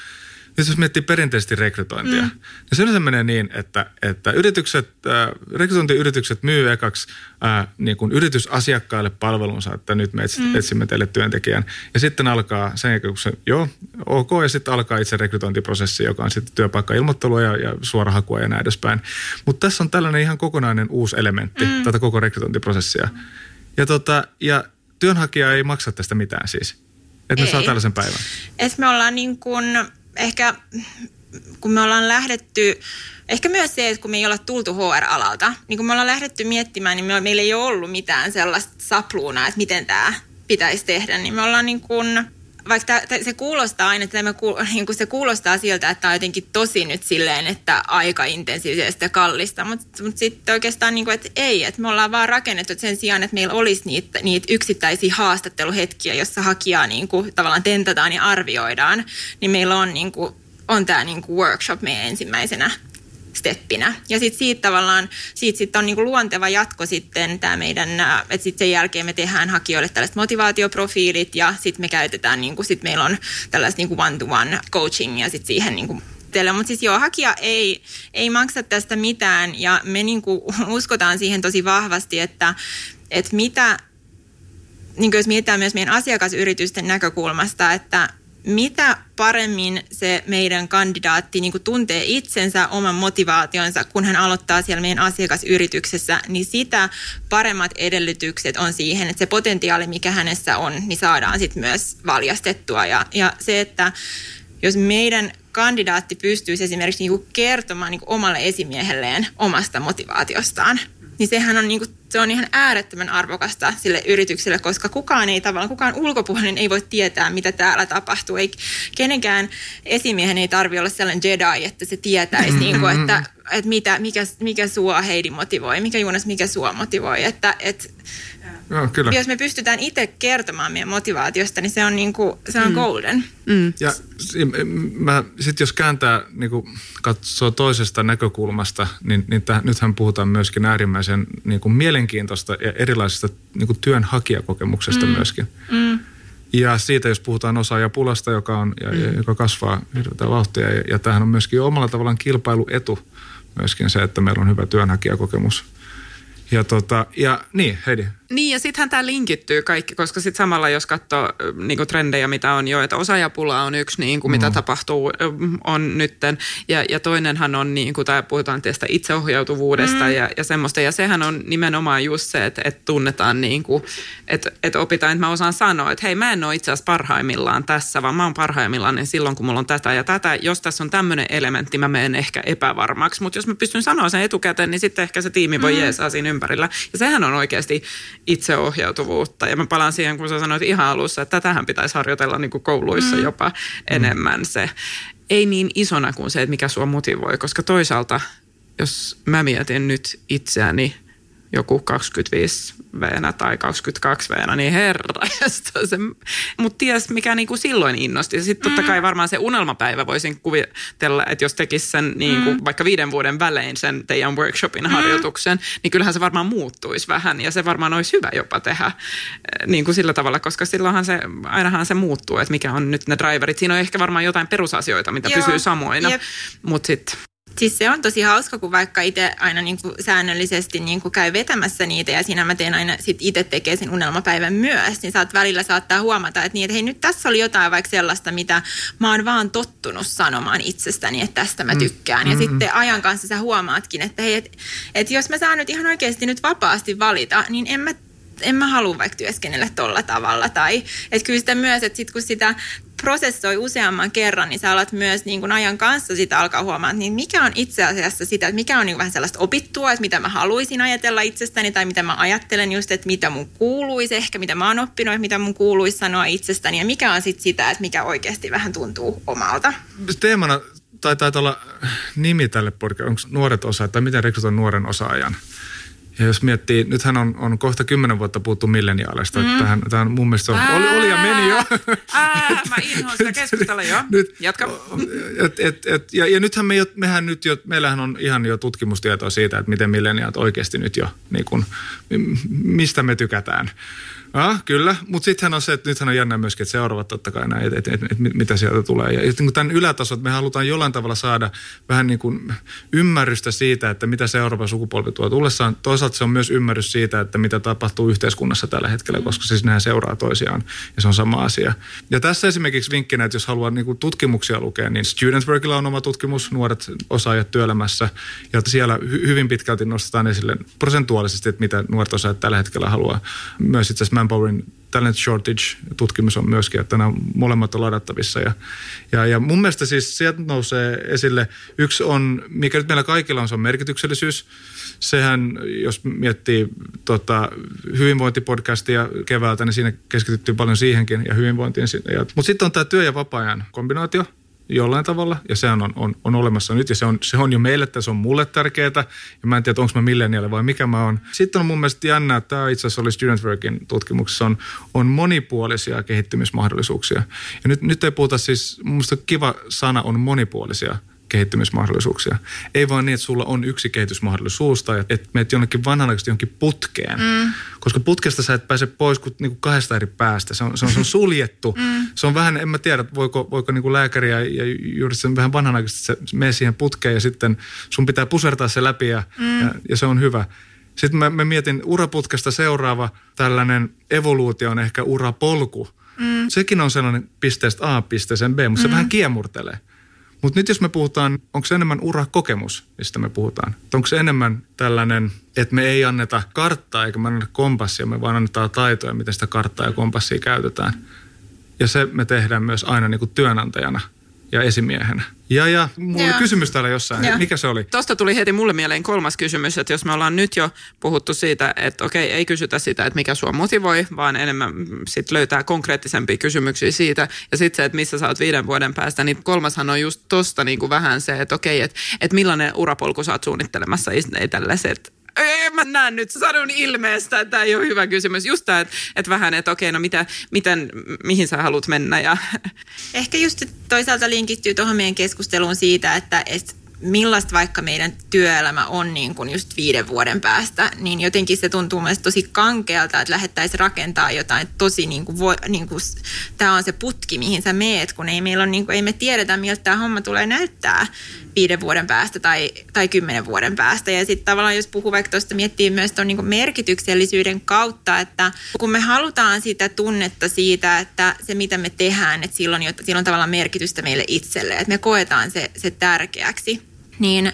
Speaker 4: jos miettii perinteisesti rekrytointia, mm. niin se yleensä menee niin, että, että yritykset, äh, rekrytointiyritykset myy ekaksi äh, niin kuin yritysasiakkaille palvelunsa, että nyt me etsit, mm. etsimme teille työntekijän. Ja sitten alkaa sen jälkeen, kun se, joo, ok, ja sitten alkaa itse rekrytointiprosessi, joka on sitten työpaikkailmoittelua ja, ja suorahakua ja näin edespäin. Mutta tässä on tällainen ihan kokonainen uusi elementti mm. tätä koko rekrytointiprosessia. Ja, tota, ja työnhakija ei maksa tästä mitään siis. Että me saa tällaisen päivän.
Speaker 5: Et me ollaan niin kuin ehkä kun me ollaan lähdetty ehkä myös se, että kun me ei olla tultu HR-alalta, niin kun me ollaan lähdetty miettimään, niin me, meillä ei ole ollut mitään sellaista sapluunaa, että miten tämä pitäisi tehdä, niin me ollaan niin kuin vaikka se kuulostaa aina, että tämä, niin kuin se kuulostaa siltä, että tämä on jotenkin tosi nyt silleen, että aika intensiivisesti ja kallista, mutta, mutta sitten oikeastaan niin kuin, että ei, että me ollaan vaan rakennettu sen sijaan, että meillä olisi niitä, niitä yksittäisiä haastatteluhetkiä, jossa hakijaa niin kuin, tavallaan tentataan ja arvioidaan, niin meillä on, niin kuin, on tämä niin kuin workshop meidän ensimmäisenä steppinä. Ja sitten siitä tavallaan, siitä sit on niinku luonteva jatko sitten tämä meidän, että sitten sen jälkeen me tehdään hakijoille tällaiset motivaatioprofiilit ja sitten me käytetään, niinku, sitten meillä on tällaista niinku one-to-one coaching ja sitten siihen niinku mutta siis joo, hakija ei, ei maksa tästä mitään ja me niinku uskotaan siihen tosi vahvasti, että, että mitä, niin jos mietitään myös meidän asiakasyritysten näkökulmasta, että mitä paremmin se meidän kandidaatti niin kuin tuntee itsensä, oman motivaationsa, kun hän aloittaa siellä meidän asiakasyrityksessä, niin sitä paremmat edellytykset on siihen, että se potentiaali, mikä hänessä on, niin saadaan sitten myös valjastettua. Ja, ja se, että jos meidän kandidaatti pystyisi esimerkiksi niin kuin kertomaan niin kuin omalle esimiehelleen omasta motivaatiostaan, niin sehän on, niin kuin, se on ihan äärettömän arvokasta sille yritykselle, koska kukaan ei tavallaan, kukaan ulkopuolinen ei voi tietää, mitä täällä tapahtuu. Ei, kenenkään esimiehen ei tarvi olla sellainen Jedi, että se tietäisi, mm-hmm. niin kuin, että, että mitä, mikä, mikä sua Heidi motivoi, mikä Juunas, mikä sua motivoi. Että, että
Speaker 4: Joo, kyllä.
Speaker 5: Jos me pystytään itse kertomaan meidän motivaatiosta, niin se on, niin kuin, se on mm. golden.
Speaker 4: Mm. Ja mä, sit jos kääntää, niin kuin katsoo toisesta näkökulmasta, niin, niin täh, nythän puhutaan myöskin äärimmäisen niin kuin mielenkiintoista ja erilaisesta niin kuin työnhakijakokemuksesta mm. myöskin. Mm. Ja siitä, jos puhutaan osaajapulasta, joka, on, ja, mm. joka kasvaa hirveätä vauhtia, ja, ja tämähän on myöskin omalla tavallaan kilpailuetu myöskin se, että meillä on hyvä työnhakijakokemus. Ja, tota, ja niin, Heidi,
Speaker 3: niin, ja sittenhän tämä linkittyy kaikki, koska sitten samalla jos katsoo niinku trendejä, mitä on jo, että osaajapula on yksi, niinku, mitä mm. tapahtuu, on nytten. Ja, ja toinenhan on, niinku, tai puhutaan tästä itseohjautuvuudesta mm. ja, ja semmoista. Ja sehän on nimenomaan just se, että, että tunnetaan, niinku, että, että opitaan, että mä osaan sanoa, että hei, mä en ole itse asiassa parhaimmillaan tässä, vaan mä oon parhaimmillaan niin silloin, kun mulla on tätä ja tätä. Jos tässä on tämmöinen elementti, mä menen ehkä epävarmaksi. Mutta jos mä pystyn sanoa sen etukäteen, niin sitten ehkä se tiimi voi mm. jeesaa siinä ympärillä. Ja sehän on oikeasti itseohjautuvuutta. Ja mä palaan siihen, kun sä sanoit ihan alussa, että tätähän pitäisi harjoitella niin kuin kouluissa mm. jopa mm. enemmän se. Ei niin isona kuin se, että mikä sua motivoi, koska toisaalta, jos mä mietin nyt itseäni – joku 25 veenä tai 22 veenä, niin herra. Mutta ties mikä niinku silloin innosti. Sitten totta mm. kai varmaan se unelmapäivä voisin kuvitella, että jos tekisi sen niinku mm. vaikka viiden vuoden välein sen teidän workshopin mm. harjoituksen, niin kyllähän se varmaan muuttuisi vähän ja se varmaan olisi hyvä jopa tehdä eh, niin kuin sillä tavalla, koska silloinhan se, ainahan se muuttuu, että mikä on nyt ne driverit. Siinä on ehkä varmaan jotain perusasioita, mitä Joo. pysyy samoina, mutta sitten
Speaker 5: Siis se on tosi hauska, kun vaikka itse aina niin kuin säännöllisesti niin kuin käy vetämässä niitä ja siinä mä teen aina sit itse tekee sen unelmapäivän myös, niin saat välillä saattaa huomata, että, niin, että hei nyt tässä oli jotain vaikka sellaista, mitä mä oon vaan tottunut sanomaan itsestäni, että tästä mä mm. tykkään. Ja mm-hmm. sitten ajan kanssa sä huomaatkin, että hei, että et jos mä saan nyt ihan oikeasti nyt vapaasti valita, niin en mä en mä halua vaikka työskennellä tolla tavalla. Tai että kyllä sitä myös, että sit kun sitä prosessoi useamman kerran, niin sä alat myös niin kuin ajan kanssa sitä alkaa huomaa, niin mikä on itse asiassa sitä, että mikä on niin vähän sellaista opittua, että mitä mä haluaisin ajatella itsestäni tai mitä mä ajattelen just, että mitä mun kuuluisi ehkä, mitä mä oon oppinut, että mitä mun kuuluisi sanoa itsestäni ja mikä on sitten sitä, että mikä oikeasti vähän tuntuu omalta.
Speaker 4: Teemana tai taitaa olla nimi tälle podcastille, onko nuoret osaajat tai miten rekrytoin nuoren osaajan? Ja jos miettii, nythän on, on kohta kymmenen vuotta puhuttu milleniaaleista. Mm. Tähän, tähän mun mielestä on, oli, oli ja meni jo.
Speaker 3: Ää, mä inhoan sitä keskustella jo. Nyt, Jatka.
Speaker 4: Et, et, et, ja, ja nythän me jo, mehän nyt jo, meillähän on ihan jo tutkimustietoa siitä, että miten milleniaat oikeasti nyt jo, niin kun, mistä me tykätään. Ah, kyllä, mutta sittenhän on se, että nythän on jännä myöskin, että seuraavat totta kai näin, että, että, että, että mitä sieltä tulee. Ja niin tämän ylätasot me halutaan jollain tavalla saada vähän niin kuin ymmärrystä siitä, että mitä seuraava sukupolvi tuo tullessaan. Toisaalta se on myös ymmärrys siitä, että mitä tapahtuu yhteiskunnassa tällä hetkellä, koska siis nehän seuraa toisiaan ja se on sama asia. Ja tässä esimerkiksi vinkkinä, että jos haluaa niin kuin tutkimuksia lukea, niin Student Workilla on oma tutkimus, nuoret osaajat työelämässä, ja siellä hy- hyvin pitkälti nostetaan esille prosentuaalisesti, että mitä nuoret osaajat tällä hetkellä haluaa. Myös itse asiassa Manpowerin Talent Shortage-tutkimus on myöskin, että nämä molemmat on ladattavissa. Ja, ja, ja mun mielestä siis sieltä nousee esille, yksi on, mikä nyt meillä kaikilla on, se on merkityksellisyys. Sehän, jos miettii tota, hyvinvointipodcastia keväältä, niin siinä keskityttiin paljon siihenkin ja hyvinvointiin. Mutta sitten on tämä työ- ja vapaa-ajan kombinaatio – jollain tavalla, ja se on, on, on olemassa nyt, ja se on, se on jo meille, että se on mulle tärkeää, ja mä en tiedä, onko mä milleniaali vai mikä mä oon. Sitten on mun mielestä jännä, että tämä itse asiassa oli Student Workin tutkimuksessa, on, on monipuolisia kehittymismahdollisuuksia. Ja nyt, nyt ei puhuta siis, mun kiva sana on monipuolisia kehittymismahdollisuuksia. Ei vaan niin, että sulla on yksi kehitysmahdollisuus tai että meet jonnekin vanhanaikaisesti jonkin putkeen. Mm. Koska putkesta sä et pääse pois kuin, niin kuin kahdesta eri päästä. Se on, se on, se on suljettu. Mm. Se on vähän, en mä tiedä, voiko, voiko niin kuin lääkäri ja, ja juuri sen vähän vanhanaikaisesti se menee siihen putkeen ja sitten sun pitää pusertaa se läpi ja, mm. ja, ja se on hyvä. Sitten mä, mä mietin uraputkesta seuraava tällainen evoluutio on ehkä urapolku. Mm. Sekin on sellainen pisteestä A pisteeseen B, mutta mm. se vähän kiemurtelee. Mutta nyt jos me puhutaan, onko se enemmän urakokemus, mistä me puhutaan? Onko se enemmän tällainen, että me ei anneta karttaa eikä me anneta kompassia, me vaan annetaan taitoja, miten sitä karttaa ja kompassia käytetään. Ja se me tehdään myös aina niin kuin työnantajana – ja esimiehenä. Ja, ja mulla oli kysymys täällä jossain. Ja. Mikä se oli?
Speaker 3: Tuosta tuli heti mulle mieleen kolmas kysymys, että jos me ollaan nyt jo puhuttu siitä, että okei, ei kysytä sitä, että mikä sua motivoi, vaan enemmän sit löytää konkreettisempia kysymyksiä siitä. Ja sitten se, että missä sä oot viiden vuoden päästä, niin kolmashan on just tosta niin kuin vähän se, että okei, että, että millainen urapolku sä oot suunnittelemassa tällaiset en mä näe nyt sadun ilmeestä, että tämä ei ole hyvä kysymys. Just tämä, että, että vähän, että okei, no mitä, miten, mihin sä haluat mennä. Ja...
Speaker 5: Ehkä just toisaalta linkittyy tuohon meidän keskusteluun siitä, että, että millaista vaikka meidän työelämä on niin kuin just viiden vuoden päästä, niin jotenkin se tuntuu mielestäni tosi kankealta, että lähettäisiin rakentaa jotain tosi niin kuin, niin kuin tämä on se putki, mihin sä meet, kun ei, meillä on, niin kuin, ei me tiedetä, miltä tämä homma tulee näyttää viiden vuoden päästä tai, tai kymmenen vuoden päästä. Ja sitten tavallaan jos puhuu vaikka tuosta, miettii myös tuon niin merkityksellisyyden kautta, että kun me halutaan sitä tunnetta siitä, että se mitä me tehdään, että silloin, silloin tavallaan merkitystä meille itselle, että me koetaan se, se tärkeäksi niin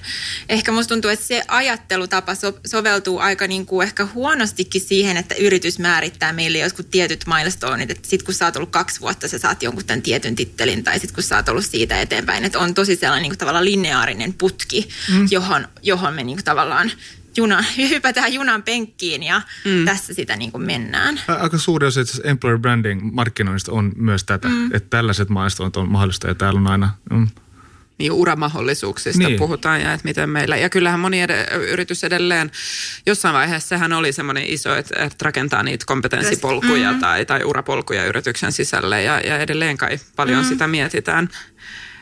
Speaker 5: ehkä musta tuntuu, että se ajattelutapa so- soveltuu aika niin kuin ehkä huonostikin siihen, että yritys määrittää meille joskus tietyt milestoneit, että sit kun sä oot ollut kaksi vuotta, sä saat jonkun tämän tietyn tittelin, tai sit kun sä oot ollut siitä eteenpäin, että on tosi sellainen niin kuin tavallaan lineaarinen putki, mm. johon, johon me niin kuin tavallaan juna, hypätään junan penkkiin ja mm. tässä sitä niin kuin mennään.
Speaker 4: Aika suuri osa itse employer branding markkinoinnista on myös tätä, mm. että tällaiset maistot on mahdollista ja täällä on aina mm,
Speaker 3: niin uramahdollisuuksista niin. puhutaan ja että miten meillä. Ja kyllähän moni ed- yritys edelleen, jossain vaiheessa sehän oli semmoinen iso, että, että rakentaa niitä kompetenssipolkuja mm-hmm. tai, tai urapolkuja yrityksen sisälle ja, ja edelleen kai paljon mm-hmm. sitä mietitään.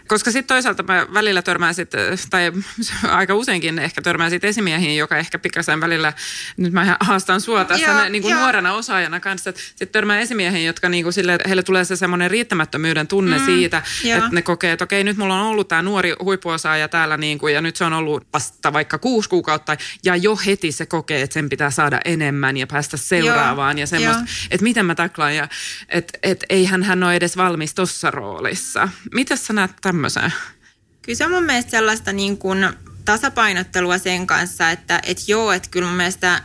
Speaker 3: Koska sitten toisaalta mä välillä törmään sit, tai aika useinkin ehkä törmään sit esimiehiin, joka ehkä pikkasen välillä, nyt mä haastan sua tässä joo, niin kuin nuorena osaajana kanssa, että sitten törmää esimiehiin, jotka niin kuin sille, heille tulee se semmoinen riittämättömyyden tunne mm, siitä, että ne kokee, että okei nyt mulla on ollut tämä nuori huippuosaaja täällä niin kuin, ja nyt se on ollut vasta vaikka kuusi kuukautta ja jo heti se kokee, että sen pitää saada enemmän ja päästä seuraavaan joo, ja semmoista, että miten mä taklaan ja että et eihän hän ole edes valmis tuossa roolissa. Mitäs sä näet tämmöiseen?
Speaker 5: Kyllä se on mun mielestä sellaista niin kuin tasapainottelua sen kanssa, että et joo, että kyllä mun mielestä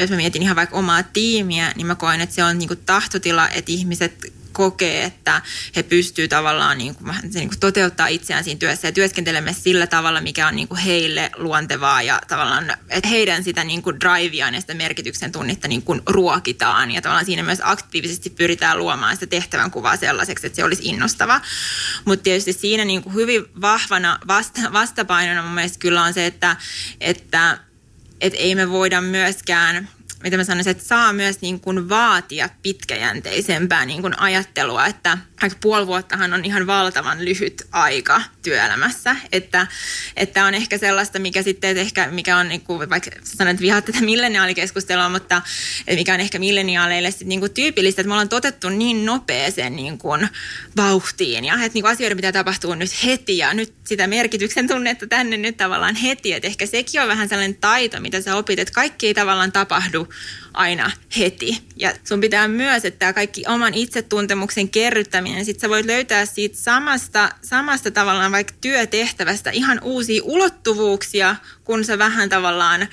Speaker 5: jos mä mietin ihan vaikka omaa tiimiä, niin mä koen, että se on niin kuin tahtotila, että ihmiset kokee, että he pystyvät tavallaan niin kuin, niin kuin toteuttaa itseään siinä työssä ja työskentelemään sillä tavalla, mikä on niin kuin heille luontevaa ja tavallaan, että heidän sitä niin kuin drivea ja sitä merkityksen tunnetta niin kuin ruokitaan ja tavallaan siinä myös aktiivisesti pyritään luomaan sitä tehtävän kuvaa sellaiseksi, että se olisi innostava. Mutta tietysti siinä niin kuin hyvin vahvana vasta, vastapainona mun mielestä kyllä on se, että, että et ei me voida myöskään mitä mä sanoisin, että saa myös niin kuin vaatia pitkäjänteisempää niin kuin ajattelua, että puoli vuottahan on ihan valtavan lyhyt aika työelämässä, että, että on ehkä sellaista, mikä sitten, että ehkä, mikä on, niin kuin, vaikka sanoin, että vihaat tätä milleniaalikeskustelua, mutta mikä on ehkä milleniaaleille sitten niin kuin tyypillistä, että me ollaan totettu niin nopeeseen niin kuin vauhtiin ja että niin kuin asioiden pitää tapahtua nyt heti ja nyt sitä merkityksen tunnetta tänne nyt tavallaan heti, että ehkä sekin on vähän sellainen taito, mitä sä opit, että kaikki ei tavallaan tapahdu aina heti. Ja sun pitää myös, että tämä kaikki oman itsetuntemuksen kerryttäminen, sit sä voit löytää siitä samasta, samasta tavallaan vaikka työtehtävästä ihan uusia ulottuvuuksia, kun sä vähän tavallaan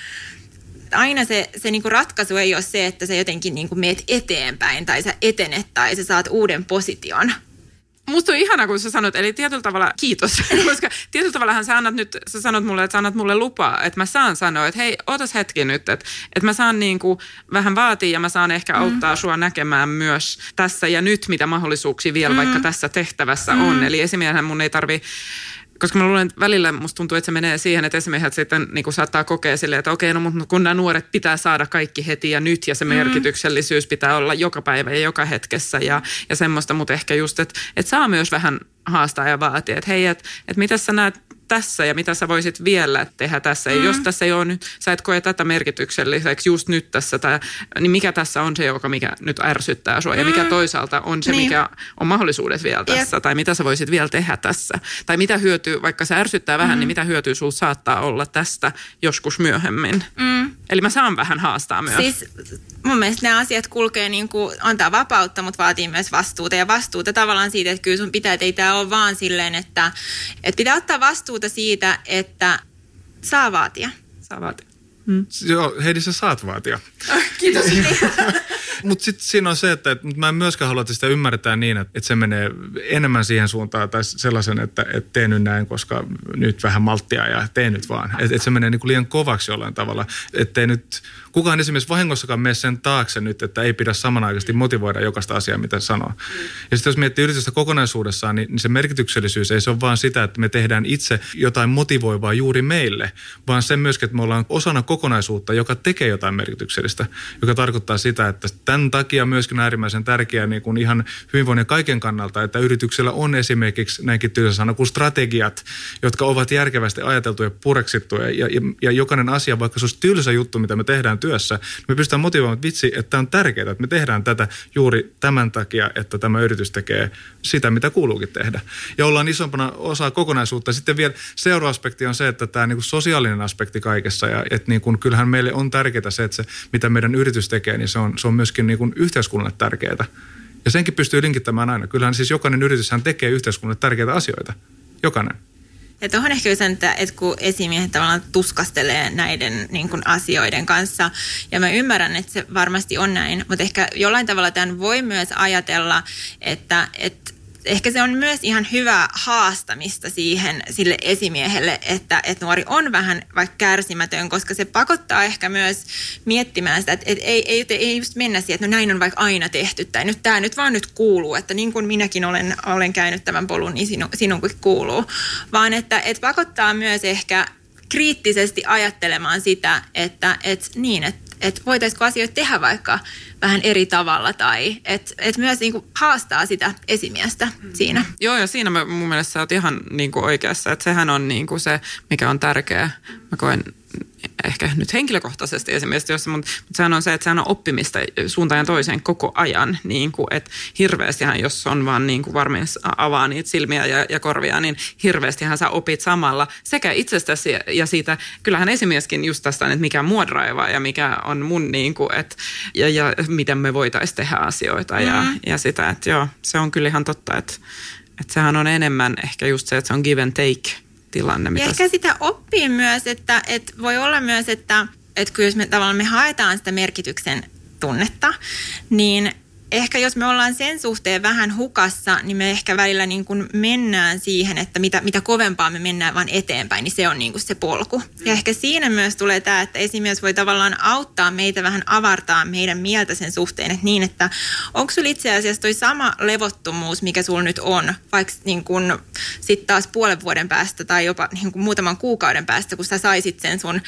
Speaker 5: aina se, se niinku ratkaisu ei ole se, että sä jotenkin niinku meet eteenpäin tai sä etenet tai sä saat uuden position,
Speaker 3: Musta on ihana, kun sä sanot, eli tietyllä tavalla kiitos, koska tietyllä tavalla sä annat nyt, sä sanot mulle, että sä annat mulle lupaa, että mä saan sanoa, että hei, ootas hetki nyt, että, että mä saan niin kuin vähän vaatia ja mä saan ehkä mm. auttaa sua näkemään myös tässä ja nyt, mitä mahdollisuuksia vielä mm. vaikka tässä tehtävässä mm. on. Eli esimerkiksi mun ei tarvi koska mä luulen, että välillä musta tuntuu, että se menee siihen, että esimiehet sitten niin kuin saattaa kokea silleen, että okei, no mutta kun nämä nuoret pitää saada kaikki heti ja nyt ja se mm. merkityksellisyys pitää olla joka päivä ja joka hetkessä ja, ja semmoista, mutta ehkä just, että, että saa myös vähän haastaa ja vaatia, että hei, että, että mitä sä näet tässä ja mitä sä voisit vielä tehdä tässä. Mm. Ja jos tässä ei ole nyt, sä et koe tätä merkitykselliseksi just nyt tässä, tai, niin mikä tässä on se, joka mikä nyt ärsyttää sua mm. ja mikä mm. toisaalta on se, niin. mikä on mahdollisuudet vielä tässä, yep. tai mitä sä voisit vielä tehdä tässä. Tai mitä hyötyy, vaikka se ärsyttää vähän, niin mm. niin mitä hyötyä sulla saattaa olla tästä joskus myöhemmin. Mm. Eli mä saan vähän haastaa myös.
Speaker 5: Siis mun mielestä nämä asiat kulkee niin kuin, antaa vapautta, mutta vaatii myös vastuuta. Ja vastuuta tavallaan siitä, että kyllä sun pitää, että ei tämä ole vaan silleen, että, että pitää ottaa vastuuta siitä, että saa vaatia.
Speaker 3: Saa vaatia.
Speaker 4: Hmm. Joo, Heidi, sä saat vaatia.
Speaker 3: Kiitos.
Speaker 4: Mutta sitten siinä on se, että et, mä en myöskään halua, että sitä ymmärretään niin, että, että se menee enemmän siihen suuntaan tai sellaisen, että et tee nyt näin, koska nyt vähän malttia ja tee nyt vaan. Että et se menee niinku liian kovaksi jollain tavalla. Että nyt kukaan esimerkiksi vahingossakaan mene sen taakse nyt, että ei pidä samanaikaisesti motivoida jokaista asiaa, mitä sanoo. Ja sitten jos miettii yritystä kokonaisuudessaan, niin, niin se merkityksellisyys ei se ole vaan sitä, että me tehdään itse jotain motivoivaa juuri meille, vaan se myöskin, että me ollaan osana kokonaisuutta, joka tekee jotain merkityksellistä, joka tarkoittaa sitä, että tämän takia myöskin äärimmäisen tärkeää niin kuin ihan hyvinvoinnin kaiken kannalta, että yrityksellä on esimerkiksi näinkin tylsä sana kuin strategiat, jotka ovat järkevästi ajateltuja ja pureksittuja ja, ja, ja jokainen asia, vaikka se olisi tylsä juttu, mitä me tehdään työssä, niin me pystytään motivoimaan, että vitsi, että tämä on tärkeää, että me tehdään tätä juuri tämän takia, että tämä yritys tekee sitä, mitä kuuluukin tehdä. Ja ollaan isompana osa kokonaisuutta. Sitten vielä seuraava aspekti on se, että tämä niin kuin sosiaalinen aspekti kaikessa ja että niin kuin, kyllähän meille on tärkeää se, että se, mitä meidän yritys tekee, niin se on, se on myöskin niin kuin yhteiskunnalle tärkeää. Ja senkin pystyy linkittämään aina. Kyllähän siis jokainen yrityshän tekee yhteiskunnalle tärkeitä asioita. Jokainen.
Speaker 5: Ja tuohon ehkä just että, että kun esimiehet tavallaan tuskastelee näiden niin kuin asioiden kanssa, ja mä ymmärrän, että se varmasti on näin, mutta ehkä jollain tavalla tämän voi myös ajatella, että, että ehkä se on myös ihan hyvää haastamista siihen sille esimiehelle, että, että nuori on vähän vaikka kärsimätön, koska se pakottaa ehkä myös miettimään sitä, että, että ei, ei, ei just mennä siihen, että no näin on vaikka aina tehty, tai nyt tämä nyt vaan nyt kuuluu, että niin kuin minäkin olen, olen käynyt tämän polun, niin sinu, sinun kuin kuuluu, vaan että, että pakottaa myös ehkä kriittisesti ajattelemaan sitä, että, että niin, että että voitaisiko asioita tehdä vaikka vähän eri tavalla tai että et myös niinku haastaa sitä esimiestä mm. siinä.
Speaker 3: Joo ja siinä mä, mun mielestä sä oot ihan niinku oikeassa, että sehän on niinku se, mikä on tärkeä. Mä koen ehkä nyt henkilökohtaisesti esimerkiksi, jos, mutta, mutta sehän on se, että sehän on oppimista suuntaan ja toiseen koko ajan. Niin kuin, että hirveästihän, jos on vaan niin kuin varmin avaa niitä silmiä ja, ja korvia, niin hirveästihän sä opit samalla sekä itsestäsi ja siitä, kyllähän esimieskin just tästä, että mikä mua draivaa ja mikä on mun niin kuin, että, ja, ja miten me voitaisiin tehdä asioita mm-hmm. ja, ja sitä, että joo, se on kyllä ihan totta, että, että sehän on enemmän ehkä just se, että se on give and take – tilanne.
Speaker 5: Mitä... Ja ehkä sitä oppii myös, että, että voi olla myös, että, että kun jos me tavallaan me haetaan sitä merkityksen tunnetta, niin ehkä jos me ollaan sen suhteen vähän hukassa, niin me ehkä välillä niin kuin mennään siihen, että mitä, mitä kovempaa me mennään vaan eteenpäin, niin se on niin kuin se polku. Ja ehkä siinä myös tulee tämä, että esimies voi tavallaan auttaa meitä vähän avartaa meidän mieltä sen suhteen, että niin, että onko sulla itse asiassa toi sama levottomuus, mikä sulla nyt on, vaikka niin kuin sitten taas puolen vuoden päästä tai jopa niin kuin muutaman kuukauden päästä, kun sä saisit sen sun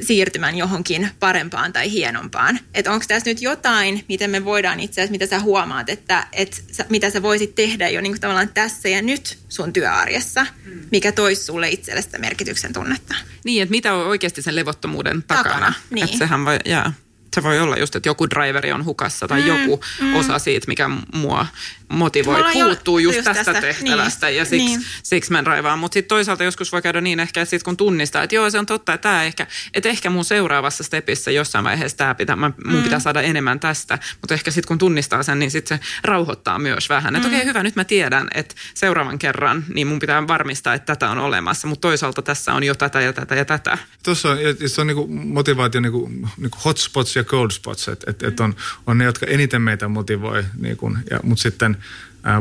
Speaker 5: siirtymän johonkin parempaan tai hienompaan. Että onko tässä nyt jotain, miten me voidaan itse asiassa, mitä sä huomaat, että, että mitä sä voisit tehdä jo niin kuin tavallaan tässä ja nyt sun työarjessa, mm. mikä toisi sulle itselle sitä merkityksen tunnetta.
Speaker 3: Niin, että mitä on oikeasti sen levottomuuden takana. takana
Speaker 5: niin.
Speaker 3: Että sehän voi, jaa. Se voi olla just, että joku driveri on hukassa tai mm, joku mm. osa siitä, mikä mua motivoi, puuttuu just, just tästä, tästä tehtävästä niin, ja siksi, niin. siksi mä raivaan. Mutta sitten toisaalta joskus voi käydä niin ehkä, että sit kun tunnistaa, että joo se on totta, että, tämä ehkä, että ehkä mun seuraavassa stepissä jossain vaiheessa tämä pitää, mä, mun mm. pitää saada enemmän tästä. Mutta ehkä sitten kun tunnistaa sen, niin sitten se rauhoittaa myös vähän. Että mm. okei okay, hyvä, nyt mä tiedän, että seuraavan kerran niin mun pitää varmistaa, että tätä on olemassa. Mutta toisaalta tässä on jo tätä ja tätä ja tätä.
Speaker 4: Tuossa on, se on niinku motivaatio niinku, niinku hotspots ja cold spots. Että et, et on, on ne, jotka eniten meitä motivoi. Niinku, ja, mutta sitten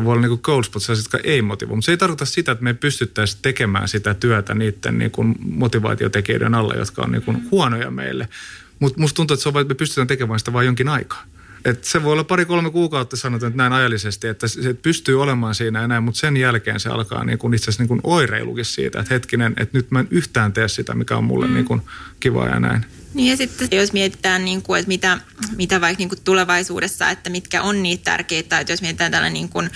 Speaker 4: voi olla niin cold spots, jotka ei motivoi. Mutta se ei tarkoita sitä, että me pystyttäisiin tekemään sitä työtä niiden niin kuin motivaatiotekijöiden alla, jotka on niin kuin huonoja meille. Mutta musta tuntuu, että se on vain, että me pystytään tekemään sitä vain jonkin aikaa. Et se voi olla pari-kolme kuukautta sanotaan että näin ajallisesti, että se pystyy olemaan siinä enää, mutta sen jälkeen se alkaa niin kuin itse asiassa niin kuin oireilukin siitä, että hetkinen, että nyt mä en yhtään tee sitä, mikä on mulle mm. niin kuin kivaa ja näin.
Speaker 5: Niin ja sitten jos mietitään, niin kuin, että mitä, mitä vaikka niin kuin tulevaisuudessa, että mitkä on niitä tärkeitä, että jos mietitään tällainen niin kuin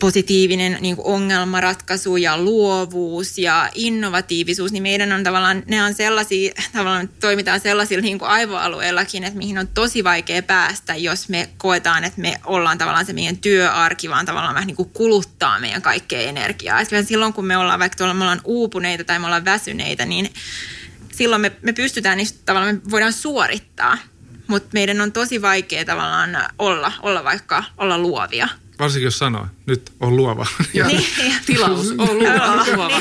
Speaker 5: positiivinen niin kuin ongelmanratkaisu ja luovuus ja innovatiivisuus, niin meidän on tavallaan, ne on sellaisia, tavallaan toimitaan sellaisilla niin kuin aivoalueillakin, että mihin on tosi vaikea päästä, jos me koetaan, että me ollaan tavallaan se meidän työarki, vaan tavallaan vähän niin kuin kuluttaa meidän kaikkea energiaa. Et silloin kun me ollaan vaikka tuolla, me ollaan uupuneita tai me ollaan väsyneitä, niin silloin me, me pystytään niistä tavallaan, me voidaan suorittaa, mutta meidän on tosi vaikea tavallaan olla, olla vaikka olla luovia.
Speaker 4: Varsinkin jos sanoo, nyt on luova.
Speaker 3: Joo. Niin, Tilaus, on luova. luova.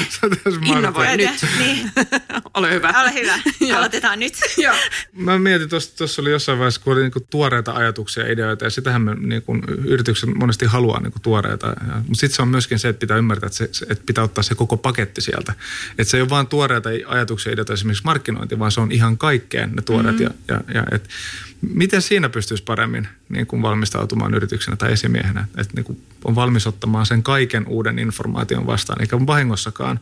Speaker 3: Innovoi nyt. Niin. Ole hyvä.
Speaker 5: Ole hyvä. Aloitetaan nyt.
Speaker 4: Joo. Mä mietin, tuossa oli jossain vaiheessa, kun oli niinku tuoreita ajatuksia ja ideoita, ja sitähän me niinku, yritykset monesti haluaa niinku, tuoreita. Mutta sitten se on myöskin se, että pitää ymmärtää, että, se, että pitää ottaa se koko paketti sieltä. Että se ei ole vain tuoreita ajatuksia ja ideoita esimerkiksi markkinointi, vaan se on ihan kaikkeen ne tuoreet. Mm-hmm. Ja, ja, ja et, miten siinä pystyisi paremmin niin kuin valmistautumaan yrityksenä tai esimiehenä? Että niin kuin on valmis ottamaan sen kaiken uuden informaation vastaan, eikä vahingossakaan.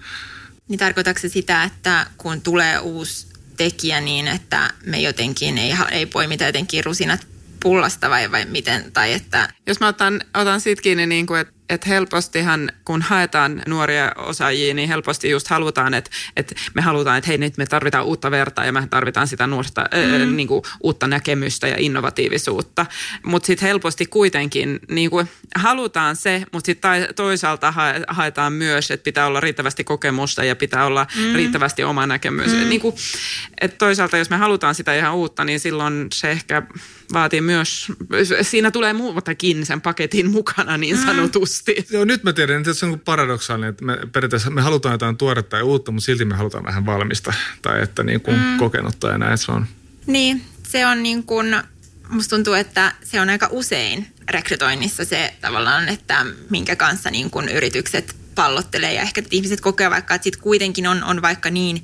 Speaker 5: Niin tarkoitatko se sitä, että kun tulee uusi tekijä niin, että me jotenkin ei, ei poimita jotenkin rusinat pullasta vai, vai miten? Tai että...
Speaker 3: Jos mä otan, otan siitä kiinni, niin kuin, että että helpostihan kun haetaan nuoria osaajia, niin helposti just halutaan, että, että me halutaan, että hei nyt me tarvitaan uutta vertaa ja me tarvitaan sitä nuorta, mm. äh, niin kuin, uutta näkemystä ja innovatiivisuutta. Mutta sitten helposti kuitenkin niin kuin, halutaan se, mutta sitten toisaalta haetaan myös, että pitää olla riittävästi kokemusta ja pitää olla mm. riittävästi oma näkemys. Mm. Niin kuin, että toisaalta jos me halutaan sitä ihan uutta, niin silloin se ehkä vaatii myös, siinä tulee muutakin sen paketin mukana niin mm. sanotusti.
Speaker 4: Mm. Joo, nyt mä tiedän, että se on paradoksaalinen, että me periaatteessa me halutaan jotain tuoretta ja uutta, mutta silti me halutaan vähän valmista tai että niin kuin mm. kokenutta ja näin se on.
Speaker 5: Niin, se on niin kuin, musta tuntuu, että se on aika usein rekrytoinnissa se tavallaan, että minkä kanssa niin kuin yritykset pallottelee ja ehkä ihmiset kokee vaikka, että sit kuitenkin on, on vaikka niin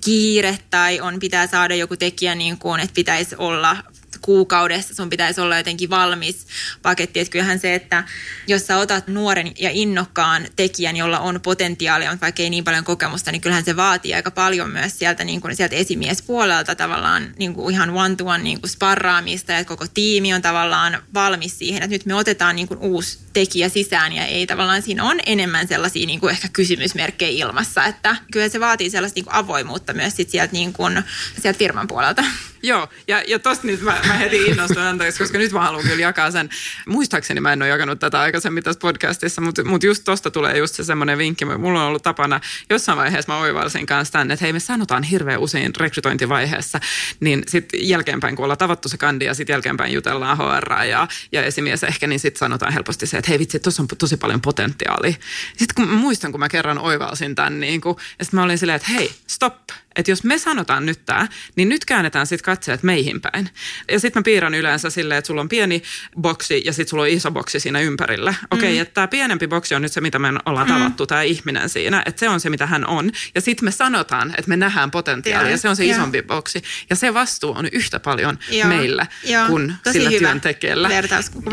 Speaker 5: kiire tai on pitää saada joku tekijä niin kuin, että pitäisi olla kuukaudessa sun pitäisi olla jotenkin valmis paketti. Että kyllähän se, että jos sä otat nuoren ja innokkaan tekijän, jolla on potentiaalia, mutta vaikka ei niin paljon kokemusta, niin kyllähän se vaatii aika paljon myös sieltä, niin kuin, sieltä esimiespuolelta tavallaan niin kuin ihan one-to-one niin kuin sparraamista ja koko tiimi on tavallaan valmis siihen, että nyt me otetaan niin kuin uusi tekijä sisään ja ei tavallaan siinä on enemmän sellaisia niin kuin ehkä kysymysmerkkejä ilmassa, että kyllä se vaatii sellaista niin kuin avoimuutta myös sit sieltä, niin kuin, sieltä firman puolelta.
Speaker 3: Joo, ja, ja tosta nyt mä, mä heti innostun anteeksi, koska nyt mä haluan kyllä jakaa sen. Muistaakseni mä en ole jakanut tätä aikaisemmin tässä podcastissa, mutta, mutta just tosta tulee just se semmoinen vinkki. Mulla on ollut tapana, jossain vaiheessa mä oivalsin kanssa tämän, että hei me sanotaan hirveän usein rekrytointivaiheessa, niin sitten jälkeenpäin kun ollaan tavattu se kandi ja sitten jälkeenpäin jutellaan HR ja, ja esimies ehkä, niin sitten sanotaan helposti se, että hei vitsi, tuossa on tosi paljon potentiaalia. Sitten kun muistan, kun mä kerran oivalsin tämän, niin kun, ja sitten mä olin silleen, että hei, stop, että jos me sanotaan nyt tämä, niin nyt käännetään sitten katseet meihin päin. Ja sitten mä piirrän yleensä silleen, että sulla on pieni boksi ja sitten sulla on iso boksi siinä ympärillä. Okei, okay, mm. että tämä pienempi boksi on nyt se, mitä me ollaan mm. tavattu, tämä ihminen siinä. Että se on se, mitä hän on. Ja sitten me sanotaan, että me nähdään potentiaalia ja se on se ja. isompi boksi. Ja se vastuu on yhtä paljon Joo. meillä Joo. kuin Tosi sillä hyvä työntekijällä.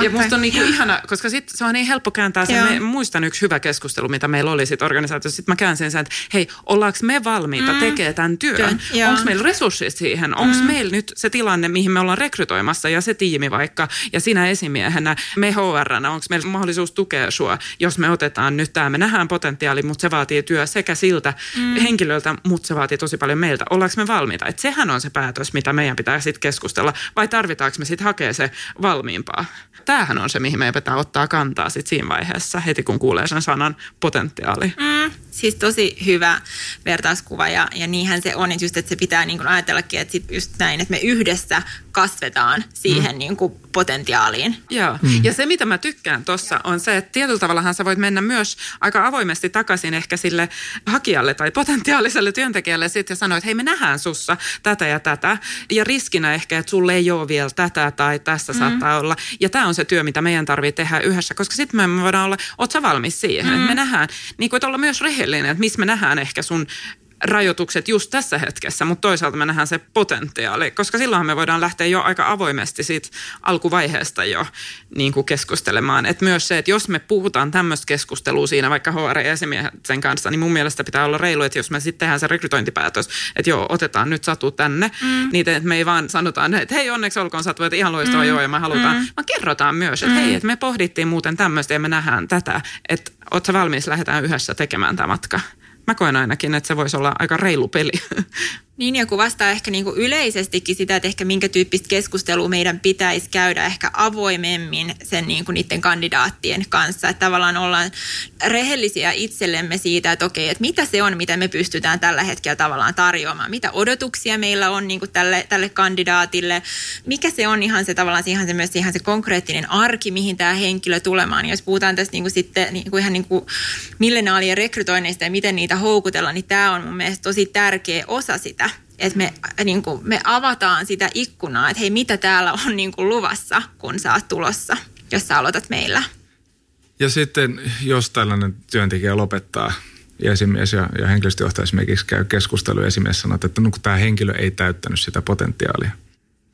Speaker 3: Ja musta on niinku ihana, koska sit se on niin helppo kääntää se. Me, muistan yksi hyvä keskustelu, mitä meillä oli sitten organisaatiossa. Sitten mä käänsin sen, että hei, ollaanko me valmiita mm. tekemään tämän tämän työn?
Speaker 5: Työn.
Speaker 3: Onko meillä resurssit siihen? Onko mm. meillä nyt se tilanne, mihin me ollaan rekrytoimassa ja se tiimi vaikka ja sinä esimiehenä, me HR, onko meillä mahdollisuus tukea sua, jos me otetaan nyt tämä, me nähdään potentiaali, mutta se vaatii työ sekä siltä mm. henkilöltä, mutta se vaatii tosi paljon meiltä. Ollaanko me valmiita? Et sehän on se päätös, mitä meidän pitää sitten keskustella, vai tarvitaanko me sitten hakea se valmiimpaa? Tämähän on se, mihin meidän pitää ottaa kantaa sit siinä vaiheessa, heti kun kuulee sen sanan potentiaali.
Speaker 5: Mm, siis tosi hyvä vertauskuva ja, ja niinhän se on, että just, että se pitää niin kuin ajatellakin, että sit just näin, että me yhdessä kasvetaan siihen mm. niin kuin potentiaaliin.
Speaker 3: Joo, mm. ja se mitä mä tykkään tuossa on se, että tietyllä tavallahan sä voit mennä myös aika avoimesti takaisin ehkä sille hakijalle tai potentiaaliselle työntekijälle sitten ja sanoa, että hei me nähdään sussa tätä ja tätä. Ja riskinä ehkä, että sulle ei ole vielä tätä tai tässä mm. saattaa olla. Ja tämä on se työ, mitä meidän tarvitsee tehdä yhdessä, koska sitten me voidaan olla, oot sä valmis siihen, mm. että me nähdään, niin kuin, että olla myös rehellinen, että missä me nähdään ehkä sun rajoitukset just tässä hetkessä, mutta toisaalta me nähdään se potentiaali, koska silloinhan me voidaan lähteä jo aika avoimesti siitä alkuvaiheesta jo niin kuin keskustelemaan. Et myös se, että jos me puhutaan tämmöistä keskustelua siinä vaikka HR-esimiehen kanssa, niin mun mielestä pitää olla reilu, että jos me sitten tehdään se rekrytointipäätös, että joo, otetaan nyt Satu tänne, mm. niin että me ei vaan sanotaan, että hei onneksi olkoon Satu, että ihan loistava mm. joo ja me halutaan, mm. vaan kerrotaan myös, että mm. hei, että me pohdittiin muuten tämmöistä ja me nähdään tätä, että ootko valmis, lähdetään yhdessä tekemään tämä matka. Mä koen ainakin, että se voisi olla aika reilu peli.
Speaker 5: Niin ja kuvastaa ehkä niin kuin yleisestikin sitä, että ehkä minkä tyyppistä keskustelua meidän pitäisi käydä ehkä avoimemmin sen niin kuin niiden kandidaattien kanssa. Että tavallaan ollaan rehellisiä itsellemme siitä, että okei, että mitä se on, mitä me pystytään tällä hetkellä tavallaan tarjoamaan. Mitä odotuksia meillä on niin kuin tälle, tälle kandidaatille. Mikä se on ihan se tavallaan ihan se, myös ihan se konkreettinen arki, mihin tämä henkilö tulemaan. Jos puhutaan tästä niin kuin sitten niin kuin ihan niin kuin millenaalien rekrytoinneista ja miten niitä houkutella, niin tämä on mun mielestä tosi tärkeä osa sitä että me, niin kuin, me avataan sitä ikkunaa, että hei, mitä täällä on niin kuin luvassa, kun sä oot tulossa, jos sä aloitat meillä.
Speaker 4: Ja sitten, jos tällainen työntekijä lopettaa ja esimies ja, ja henkilöstöjohtaja esimerkiksi käy keskustelu ja esimies sanoo, että no, kun tämä henkilö ei täyttänyt sitä potentiaalia –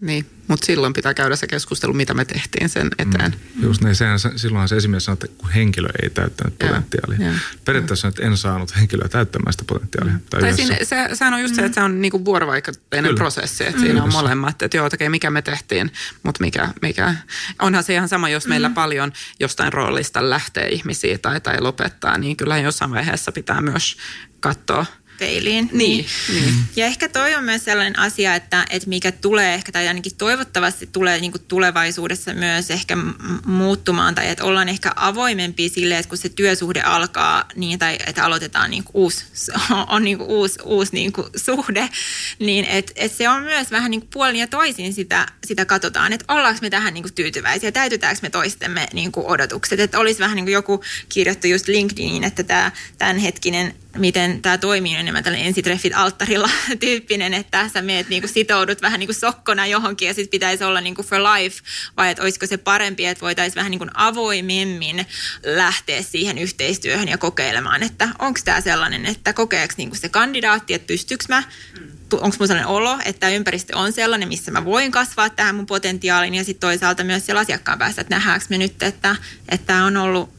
Speaker 3: niin, mutta silloin pitää käydä se keskustelu, mitä me tehtiin sen eteen.
Speaker 4: Mm. Just niin, sehän, silloinhan se esimies sanoo, että kun henkilö ei täyttänyt potentiaalia. Ja, Periaatteessa että en saanut henkilöä täyttämään sitä potentiaalia. Mm.
Speaker 3: Tai, tai siinä, se, sehän on just mm. se, että se on niinku vuorovaikutteinen prosessi, että mm. siinä on molemmat, että joo, okei, mikä me tehtiin, mutta mikä, mikä. Onhan se ihan sama, jos meillä mm. paljon jostain roolista lähtee ihmisiä tai, tai lopettaa, niin kyllä jossain vaiheessa pitää myös katsoa –
Speaker 5: peiliin.
Speaker 3: Niin, niin. niin.
Speaker 5: Ja ehkä toi on myös sellainen asia, että, että mikä tulee ehkä, tai ainakin toivottavasti tulee niin kuin tulevaisuudessa myös ehkä muuttumaan, tai että ollaan ehkä avoimempi sille, että kun se työsuhde alkaa, niin, tai että aloitetaan niin kuin uusi, on niin kuin uusi, uusi niin kuin suhde, niin että, että se on myös vähän niin kuin puolin ja toisin sitä, sitä katsotaan, että ollaanko me tähän niin kuin tyytyväisiä, täytetäänkö me toistemme niin kuin odotukset, että olisi vähän niin kuin joku kirjoittu just LinkedIniin, että tämä tämänhetkinen miten tämä toimii enemmän tällainen ensitreffit alttarilla tyyppinen, että sä meet niinku sitoudut vähän niinku sokkona johonkin ja sitten pitäisi olla niinku for life, vai että olisiko se parempi, että voitaisiin vähän niinku avoimemmin lähteä siihen yhteistyöhön ja kokeilemaan, että onko tämä sellainen, että kokeeko niinku se kandidaatti, että pystyykö mä onko mulla sellainen olo, että ympäristö on sellainen, missä mä voin kasvaa tähän mun potentiaalin ja sitten toisaalta myös siellä asiakkaan päästä, että nähdäänkö me nyt, että tämä on ollut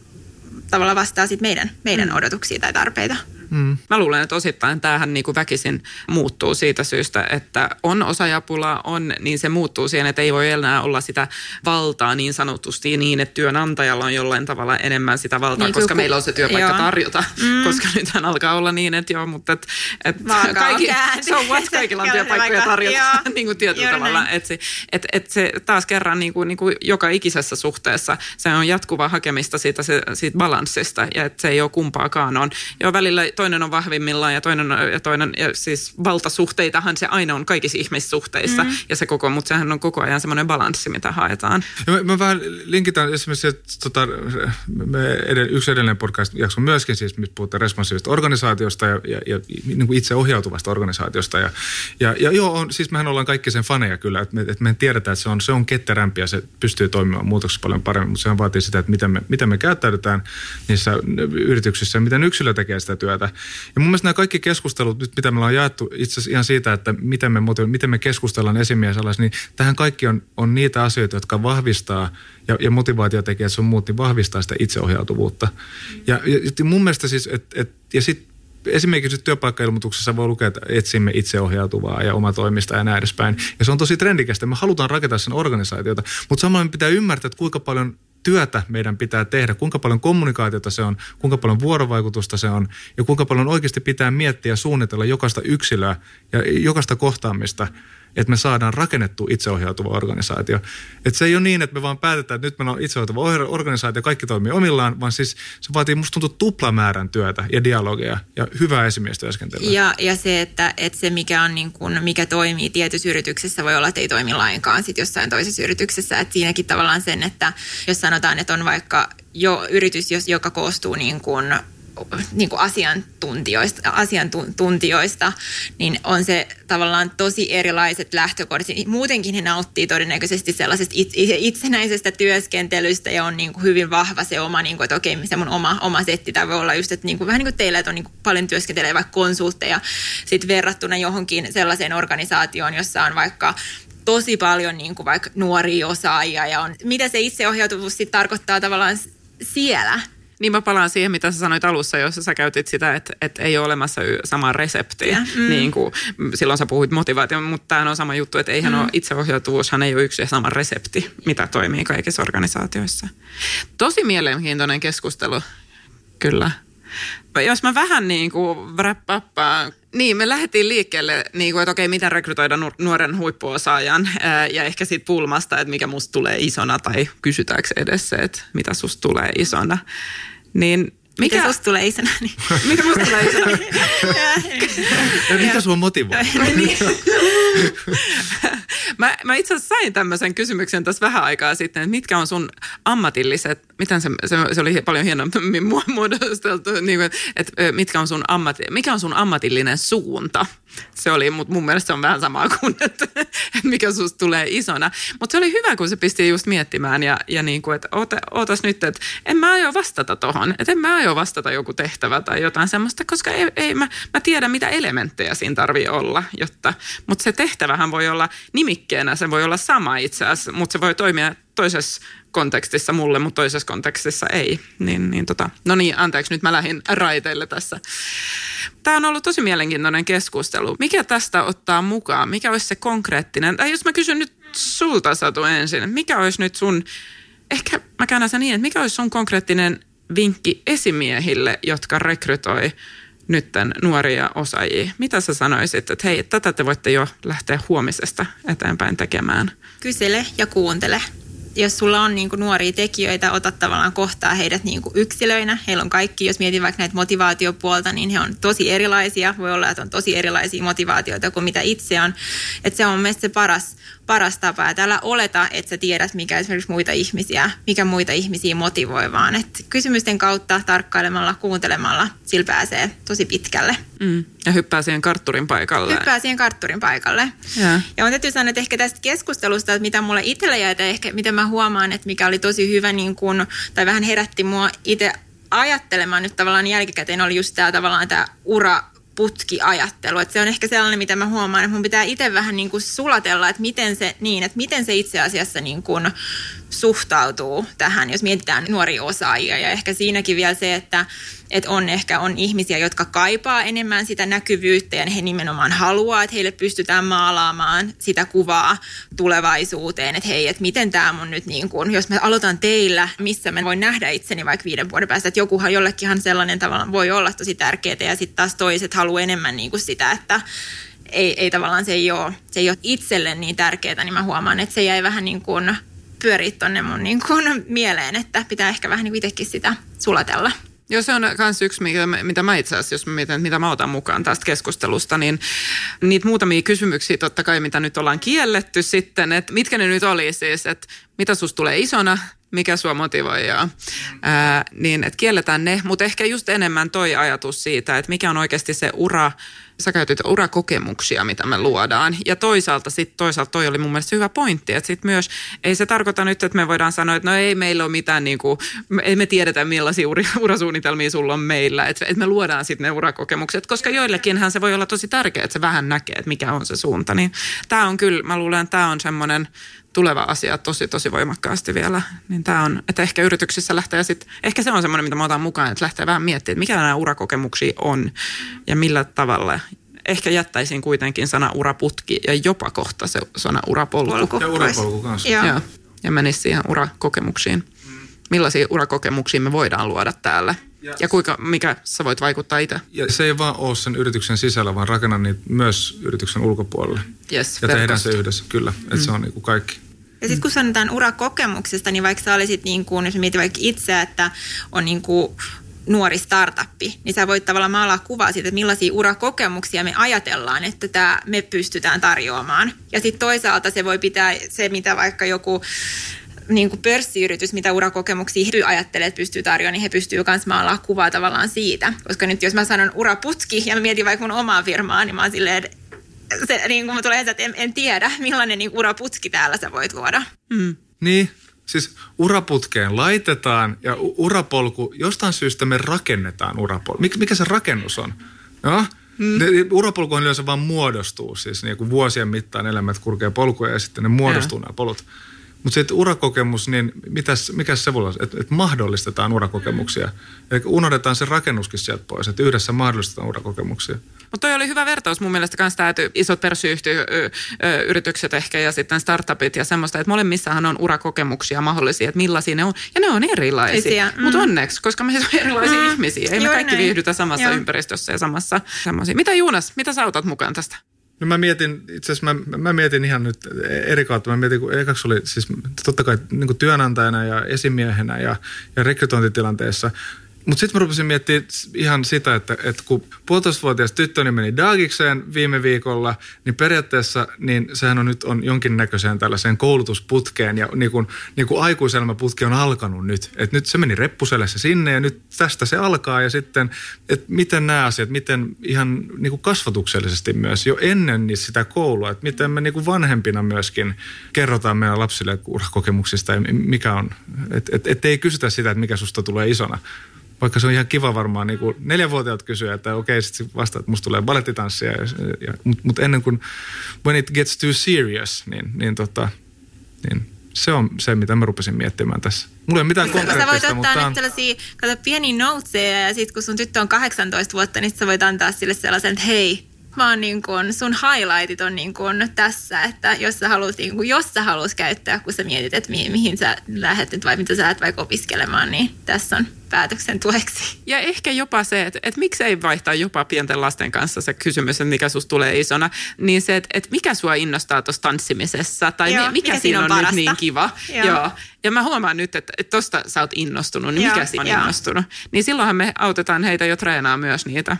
Speaker 5: tavallaan vastaa sit meidän, meidän mm. odotuksia tai tarpeita.
Speaker 3: Mm. Mä luulen, että osittain tämähän niin kuin väkisin muuttuu siitä syystä, että on osajapula, on, niin se muuttuu siihen, että ei voi enää olla sitä valtaa niin sanotusti niin, että työnantajalla on jollain tavalla enemmän sitä valtaa, niin, koska kun, meillä on se työpaikka joo. tarjota. Mm. Koska nythän alkaa olla niin, että joo, mutta et, et kaikki, so what, kaikilla on työpaikkoja tarjota niin kuin tietyllä tavalla. Että se, et, et se taas kerran niin kuin, niin kuin joka ikisessä suhteessa se on jatkuva hakemista siitä, se, siitä balanssista ja että se ei ole kumpaakaan on. Jo välillä toinen on vahvimmillaan ja toinen, ja toinen ja siis valtasuhteitahan se aina on kaikissa ihmissuhteissa mm. ja se koko, mutta sehän on koko ajan semmoinen balanssi, mitä haetaan.
Speaker 4: Ja mä, mä vähän linkitän esimerkiksi, että tota, me edell, yksi edellinen podcast-jakso myöskin siis, missä puhutaan responsiivisesta organisaatiosta ja, ja, ja niin kuin itse ohjautuvasta organisaatiosta ja, ja, ja joo, on, siis mehän ollaan kaikki sen faneja kyllä, että me, että me tiedetään, että se on, se on ketterämpi ja se pystyy toimimaan muutoksessa paljon paremmin, mutta sehän vaatii sitä, että miten me, miten me käyttäydytään niissä yrityksissä ja miten yksilö tekee sitä työtä. Ja mun mielestä nämä kaikki keskustelut, nyt mitä me ollaan jaettu itse asiassa ihan siitä, että miten me, miten me keskustellaan esimies alas, niin tähän kaikki on, on niitä asioita, jotka vahvistaa ja, ja motivaatiotekijät sun muut, niin vahvistaa sitä itseohjautuvuutta. Ja, ja, mun mielestä siis, että et, ja sitten esimerkiksi työpaikkailmoituksessa voi lukea, että etsimme itseohjautuvaa ja omatoimista ja näin edespäin. Ja se on tosi trendikästä. Me halutaan rakentaa sen organisaatiota, mutta samalla pitää ymmärtää, että kuinka paljon työtä meidän pitää tehdä, kuinka paljon kommunikaatiota se on, kuinka paljon vuorovaikutusta se on ja kuinka paljon oikeasti pitää miettiä ja suunnitella jokaista yksilöä ja jokaista kohtaamista – että me saadaan rakennettu itseohjautuva organisaatio. Että se ei ole niin, että me vaan päätetään, että nyt meillä on itseohjautuva organisaatio, kaikki toimii omillaan, vaan siis se vaatii musta tuntuu tuplamäärän työtä ja dialogia ja hyvää esimiestyöskentelyä.
Speaker 5: Ja, ja se, että, että se mikä, on niin kuin, mikä toimii tietyssä yrityksessä voi olla, että ei toimi lainkaan sit jossain toisessa yrityksessä. Että siinäkin tavallaan sen, että jos sanotaan, että on vaikka jo yritys, joka koostuu niin kuin niin kuin asiantuntijoista, asiantuntijoista, niin on se tavallaan tosi erilaiset lähtökohdat. Muutenkin he nauttii todennäköisesti sellaisesta itsenäisestä työskentelystä ja on niin kuin hyvin vahva se oma, niin kuin, että okei, se mun oma, oma setti. Tai voi olla just, että niin kuin, vähän niin kuin teillä, että on niin kuin paljon työskentelee vaikka konsultteja sit verrattuna johonkin sellaiseen organisaatioon, jossa on vaikka tosi paljon niin kuin vaikka nuoria osaajia ja on, mitä se itseohjautuvuus sitten tarkoittaa tavallaan siellä –
Speaker 3: niin mä palaan siihen, mitä sä sanoit alussa, jossa sä käytit sitä, että, että ei ole olemassa samaa reseptiä. Mm. Niin kuin, silloin sä puhuit motivaatio, mutta tämä on sama juttu, että eihän mm. ole itseohjautuvuushan ei ole yksi ja sama resepti, mitä toimii kaikissa organisaatioissa. Tosi mielenkiintoinen keskustelu, kyllä. Jos mä vähän niin kuin wrap niin, me lähdettiin liikkeelle, niin kuin, että okei, miten rekrytoida nuoren huippuosaajan ää, ja ehkä siitä pulmasta, että mikä musta tulee isona tai kysytäänkö edes se, että mitä susta tulee isona. Niin
Speaker 5: mikä, mikä susta tulee isona?
Speaker 3: Niin. mikä musta tulee
Speaker 4: ja mikä sua motivoi? Niin.
Speaker 3: Mä, mä itse asiassa sain tämmöisen kysymyksen tässä vähän aikaa sitten, että mitkä on sun ammatilliset, miten se, se, se oli paljon hienommin muodosteltu, niin kuin, että mitkä on sun ammati, mikä on sun ammatillinen suunta? Se oli, mutta mun mielestä se on vähän samaa kuin, että, että mikä susta tulee isona. Mutta se oli hyvä, kun se pisti just miettimään ja, ja niin kuin, että ootas nyt, että en mä aio vastata tohon. Että en mä aio vastata joku tehtävä tai jotain semmoista, koska ei, ei mä, mä tiedän, mitä elementtejä siinä tarvii olla. Jotta, mutta se tehtävähän voi olla nimikkeenä, se voi olla sama itse asiassa, mutta se voi toimia toisessa kontekstissa mulle, mutta toisessa kontekstissa ei. Niin, niin tota, no niin, anteeksi, nyt mä lähdin raiteille tässä. Tämä on ollut tosi mielenkiintoinen keskustelu. Mikä tästä ottaa mukaan? Mikä olisi se konkreettinen? Tai jos mä kysyn nyt sulta Satu ensin, mikä olisi nyt sun, ehkä mä käännän sen niin, että mikä olisi sun konkreettinen vinkki esimiehille, jotka rekrytoi nytten nuoria osaajia. Mitä sä sanoisit, että hei, tätä te voitte jo lähteä huomisesta eteenpäin tekemään?
Speaker 5: Kysele ja kuuntele jos sulla on niin kuin nuoria tekijöitä, ota tavallaan kohtaa heidät niin kuin yksilöinä. Heillä on kaikki, jos mietin vaikka näitä motivaatiopuolta, niin he on tosi erilaisia. Voi olla, että on tosi erilaisia motivaatioita kuin mitä itse on. Että se on mielestäni se paras, paras tapa. Että älä oleta, että sä tiedät, mikä esimerkiksi muita ihmisiä, mikä muita ihmisiä motivoi, vaan että kysymysten kautta, tarkkailemalla, kuuntelemalla, sillä pääsee tosi pitkälle.
Speaker 3: Mm. Ja hyppää siihen kartturin paikalle.
Speaker 5: Hyppää siihen kartturin paikalle. Ja, ja on täytyy sanoa, että ehkä tästä keskustelusta, että mitä mulle itselle jäi, että ehkä mitä mä huomaan, että mikä oli tosi hyvä, niin kun, tai vähän herätti mua itse ajattelemaan nyt tavallaan jälkikäteen, oli just tämä tavallaan tämä ura putkiajattelu. Että se on ehkä sellainen, mitä mä huomaan, että mun pitää itse vähän niin kuin sulatella, että miten se, niin, että miten se itse asiassa niin kuin suhtautuu tähän, jos mietitään nuoria osaajia. Ja ehkä siinäkin vielä se, että, että on ehkä on ihmisiä, jotka kaipaa enemmän sitä näkyvyyttä ja he nimenomaan haluaa, että heille pystytään maalaamaan sitä kuvaa tulevaisuuteen, että hei, että miten tämä mun nyt niin kuin, jos mä aloitan teillä, missä mä voin nähdä itseni vaikka viiden vuoden päästä, että jokuhan jollekinhan sellainen tavalla voi olla tosi tärkeää ja sitten taas toiset haluaa enemmän niin kuin sitä, että ei, ei tavallaan se ei, ole, se ei ole itselle niin tärkeää, niin mä huomaan, että se jäi vähän niin kuin pyörii tonne mun niin kuin mieleen, että pitää ehkä vähän niin itsekin sitä sulatella.
Speaker 3: Joo, se on myös yksi, mitä, mitä mä itse asiassa, jos mä mietin, mitä mä otan mukaan tästä keskustelusta, niin niitä muutamia kysymyksiä totta kai, mitä nyt ollaan kielletty sitten, että mitkä ne nyt oli siis, että mitä susta tulee isona, mikä sua motivoi, ja, ää, niin että kielletään ne, mutta ehkä just enemmän toi ajatus siitä, että mikä on oikeasti se ura, sä käytit urakokemuksia, mitä me luodaan. Ja toisaalta sitten toisaalta toi oli mun mielestä hyvä pointti, että sitten myös ei se tarkoita nyt, että me voidaan sanoa, että no ei meillä ole mitään niin kuin, ei me tiedetä millaisia ura, urasuunnitelmia sulla on meillä, että, että me luodaan sitten ne urakokemukset, koska joillekinhan se voi olla tosi tärkeää, että se vähän näkee, että mikä on se suunta. Niin tämä on kyllä, mä luulen, että tämä on semmoinen tuleva asia tosi, tosi voimakkaasti vielä. Niin tämä on, että ehkä yrityksissä lähtee sitten, ehkä se on semmoinen, mitä mä otan mukaan, että lähtee vähän miettimään, että mikä nämä urakokemuksia on ja millä tavalla. Ehkä jättäisin kuitenkin sana uraputki ja jopa kohta se sana urapolku.
Speaker 5: Polku.
Speaker 4: Ja urapolku kanssa.
Speaker 5: Joo.
Speaker 3: Joo. Ja menisi siihen urakokemuksiin. Millaisia urakokemuksia me voidaan luoda täällä?
Speaker 4: Ja-
Speaker 3: Ja kuinka, mikä sä voit vaikuttaa itse?
Speaker 4: Ja se ei vaan ole sen yrityksen sisällä, vaan rakenna niitä myös yrityksen ulkopuolelle.
Speaker 3: Yes,
Speaker 4: Ja tehdään
Speaker 3: verkosto.
Speaker 4: se yhdessä, kyllä. Että se on niin kuin kaikki.
Speaker 5: Ja sitten kun sanotaan urakokemuksesta, niin vaikka sä olisit, niin kuin, jos mietit vaikka itse, että on niin kuin nuori startuppi, niin sä voit tavallaan maalaa kuvaa siitä, että millaisia urakokemuksia me ajatellaan, että tämä me pystytään tarjoamaan. Ja sitten toisaalta se voi pitää se, mitä vaikka joku niin kuin pörssiyritys, mitä urakokemuksia he ajattelee, että pystyy tarjoamaan, niin he pystyy myös maalaa kuvaa tavallaan siitä. Koska nyt jos mä sanon uraputki ja mä mietin vaikka mun omaa firmaa, niin mä oon silleen, se, niin kuin tulee, että en, en tiedä, millainen niin uraputki täällä sä voit luoda.
Speaker 4: Niin, siis uraputkeen laitetaan ja urapolku, jostain syystä me rakennetaan urapolku. Mik, mikä se rakennus on? No, mm. urapolku on yleensä vaan muodostuu, siis niin kuin vuosien mittaan elämät kurkee polkuja ja sitten ne muodostuu nämä polut. Mutta sitten urakokemus, niin mitäs, mikä se voi olla? Että et mahdollistetaan urakokemuksia. Eli unohdetaan se rakennuskin sieltä pois, että yhdessä mahdollistetaan urakokemuksia.
Speaker 3: Mutta toi oli hyvä vertaus mun mielestä kanssa tämä, että isot pörssiyhtiöyritykset ehkä ja sitten startupit ja semmoista, että molemmissahan on urakokemuksia mahdollisia, että millaisia ne on. Ja ne on erilaisia.
Speaker 5: Mm.
Speaker 3: Mutta onneksi, koska me siis on erilaisia
Speaker 5: Mm.
Speaker 3: ihmisiä. Ei me
Speaker 5: Juuri
Speaker 3: kaikki
Speaker 5: näin.
Speaker 3: viihdytä samassa
Speaker 5: Joo.
Speaker 3: ympäristössä ja samassa semmoisia. Mitä Juunas, mitä sä otat mukaan tästä?
Speaker 4: No mä mietin, itse asiassa mä, mä mietin ihan nyt eri kautta. Mä mietin, kun ekaksi oli siis totta kai niin työnantajana ja esimiehenä ja, ja rekrytointitilanteessa. Mutta sitten mä rupesin miettimään ihan sitä, että, että kun puolitoistavuotias tyttöni meni Daagikseen viime viikolla, niin periaatteessa niin sehän on nyt on jonkinnäköiseen tällaiseen koulutusputkeen ja niin kuin, niin aikuiselämäputki on alkanut nyt. Et nyt se meni reppuselässä sinne ja nyt tästä se alkaa ja sitten, että miten nämä asiat, miten ihan niin kuin kasvatuksellisesti myös jo ennen niin sitä koulua, että miten me niin kuin vanhempina myöskin kerrotaan meidän lapsille urakokemuksista ja mikä on, että et, et ei kysytä sitä, että mikä susta tulee isona, vaikka se on ihan kiva varmaan niin kuin neljänvuotiaat kysyä, että okei, sitten vasta, että musta tulee balettitanssia. Ja, ja, Mutta mut ennen kuin, when it gets too serious, niin, niin, tota, niin se on se, mitä mä rupesin miettimään tässä. Mulla ei ole mitään
Speaker 5: Sä, sä voit
Speaker 4: konkreettista, mutta
Speaker 5: ottaa
Speaker 4: tää
Speaker 5: nyt
Speaker 4: on,
Speaker 5: sellaisia, kato pieniä noteseja ja sitten kun sun tyttö on 18 vuotta, niin sä voit antaa sille sellaisen, että hei, oon niin kun, sun highlightit on niin kun tässä, että jos sä haluat, niin kun, jos sä haluat käyttää, kun sä mietit, että mihin, mihin sä lähdet nyt vai mitä sä lähdet vaikka opiskelemaan, niin tässä on päätöksen tueksi.
Speaker 3: Ja ehkä jopa se, että, että miksei vaihtaa jopa pienten lasten kanssa se kysymys, että mikä susta tulee isona, niin se, että, että mikä sua innostaa tuossa tanssimisessa tai
Speaker 5: Joo,
Speaker 3: mikä,
Speaker 5: mikä
Speaker 3: siinä on,
Speaker 5: on
Speaker 3: nyt niin kiva.
Speaker 5: Joo.
Speaker 3: Joo. Ja mä huomaan nyt, että, että tosta sä oot innostunut, niin
Speaker 5: Joo,
Speaker 3: mikä siinä on
Speaker 5: joo.
Speaker 3: innostunut. Niin silloinhan me autetaan heitä jo treenaa myös niitä.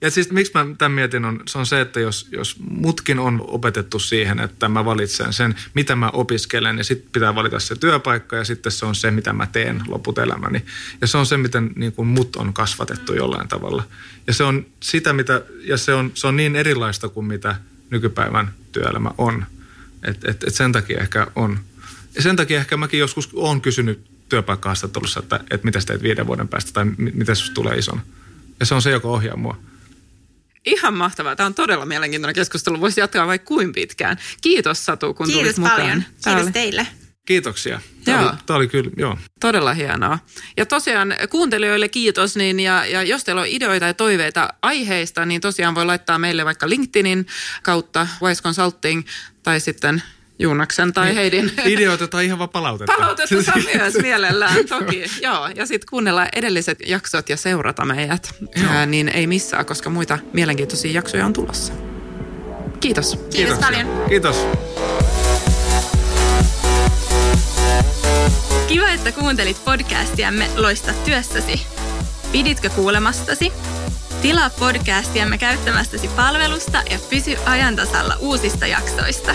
Speaker 4: Ja siis miksi mä tämän mietin, on, se on se, että jos, jos mutkin on opetettu siihen, että mä valitsen sen, mitä mä opiskelen, ja sitten pitää valita se työpaikka, ja sitten se on se, mitä mä teen loput elämäni. Ja se on se, miten niin kuin mut on kasvatettu jollain tavalla. Ja se on sitä, mitä, ja se on, se on niin erilaista kuin mitä nykypäivän työelämä on. Et, et, et sen takia ehkä on. Ja sen takia ehkä mäkin joskus olen kysynyt työpaikkahaastattelussa, että, että mitä teet viiden vuoden päästä, tai mi- miten susta tulee isona. Ja se on se, joka ohjaa mua.
Speaker 3: Ihan mahtavaa. Tämä on todella mielenkiintoinen keskustelu. Voisi jatkaa vaikka kuin pitkään. Kiitos Satu, kun
Speaker 5: Kiitos
Speaker 3: tulit mukaan.
Speaker 5: paljon. Kiitos
Speaker 3: oli
Speaker 5: teille.
Speaker 4: Kiitoksia. Tämä,
Speaker 3: Joo.
Speaker 4: oli, tämä oli kyllä, joo.
Speaker 3: Todella hienoa. Ja tosiaan kuuntelijoille kiitos, niin ja, ja jos teillä on ideoita ja toiveita aiheista, niin tosiaan voi laittaa meille vaikka LinkedInin kautta Wise Consulting tai sitten Juunaksen tai Heidin
Speaker 4: Ideoita tai ihan vaan palautetta.
Speaker 3: palautetta saa myös mielellään toki. Joo, ja sitten kuunnella edelliset jaksot ja seurata meidät, Ää, niin ei missaa, koska muita mielenkiintoisia jaksoja on tulossa. Kiitos.
Speaker 5: Kiitos
Speaker 4: Kiitoksia.
Speaker 5: paljon.
Speaker 4: Kiitos.
Speaker 2: Kiva, että kuuntelit podcastiamme Loista työssäsi. Piditkö kuulemastasi? Tilaa podcastiamme käyttämästäsi palvelusta ja pysy ajan tasalla uusista jaksoista.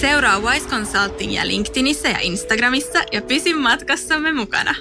Speaker 2: Seuraa Wise Consulting ja LinkedInissä ja Instagramissa ja pysy matkassamme mukana.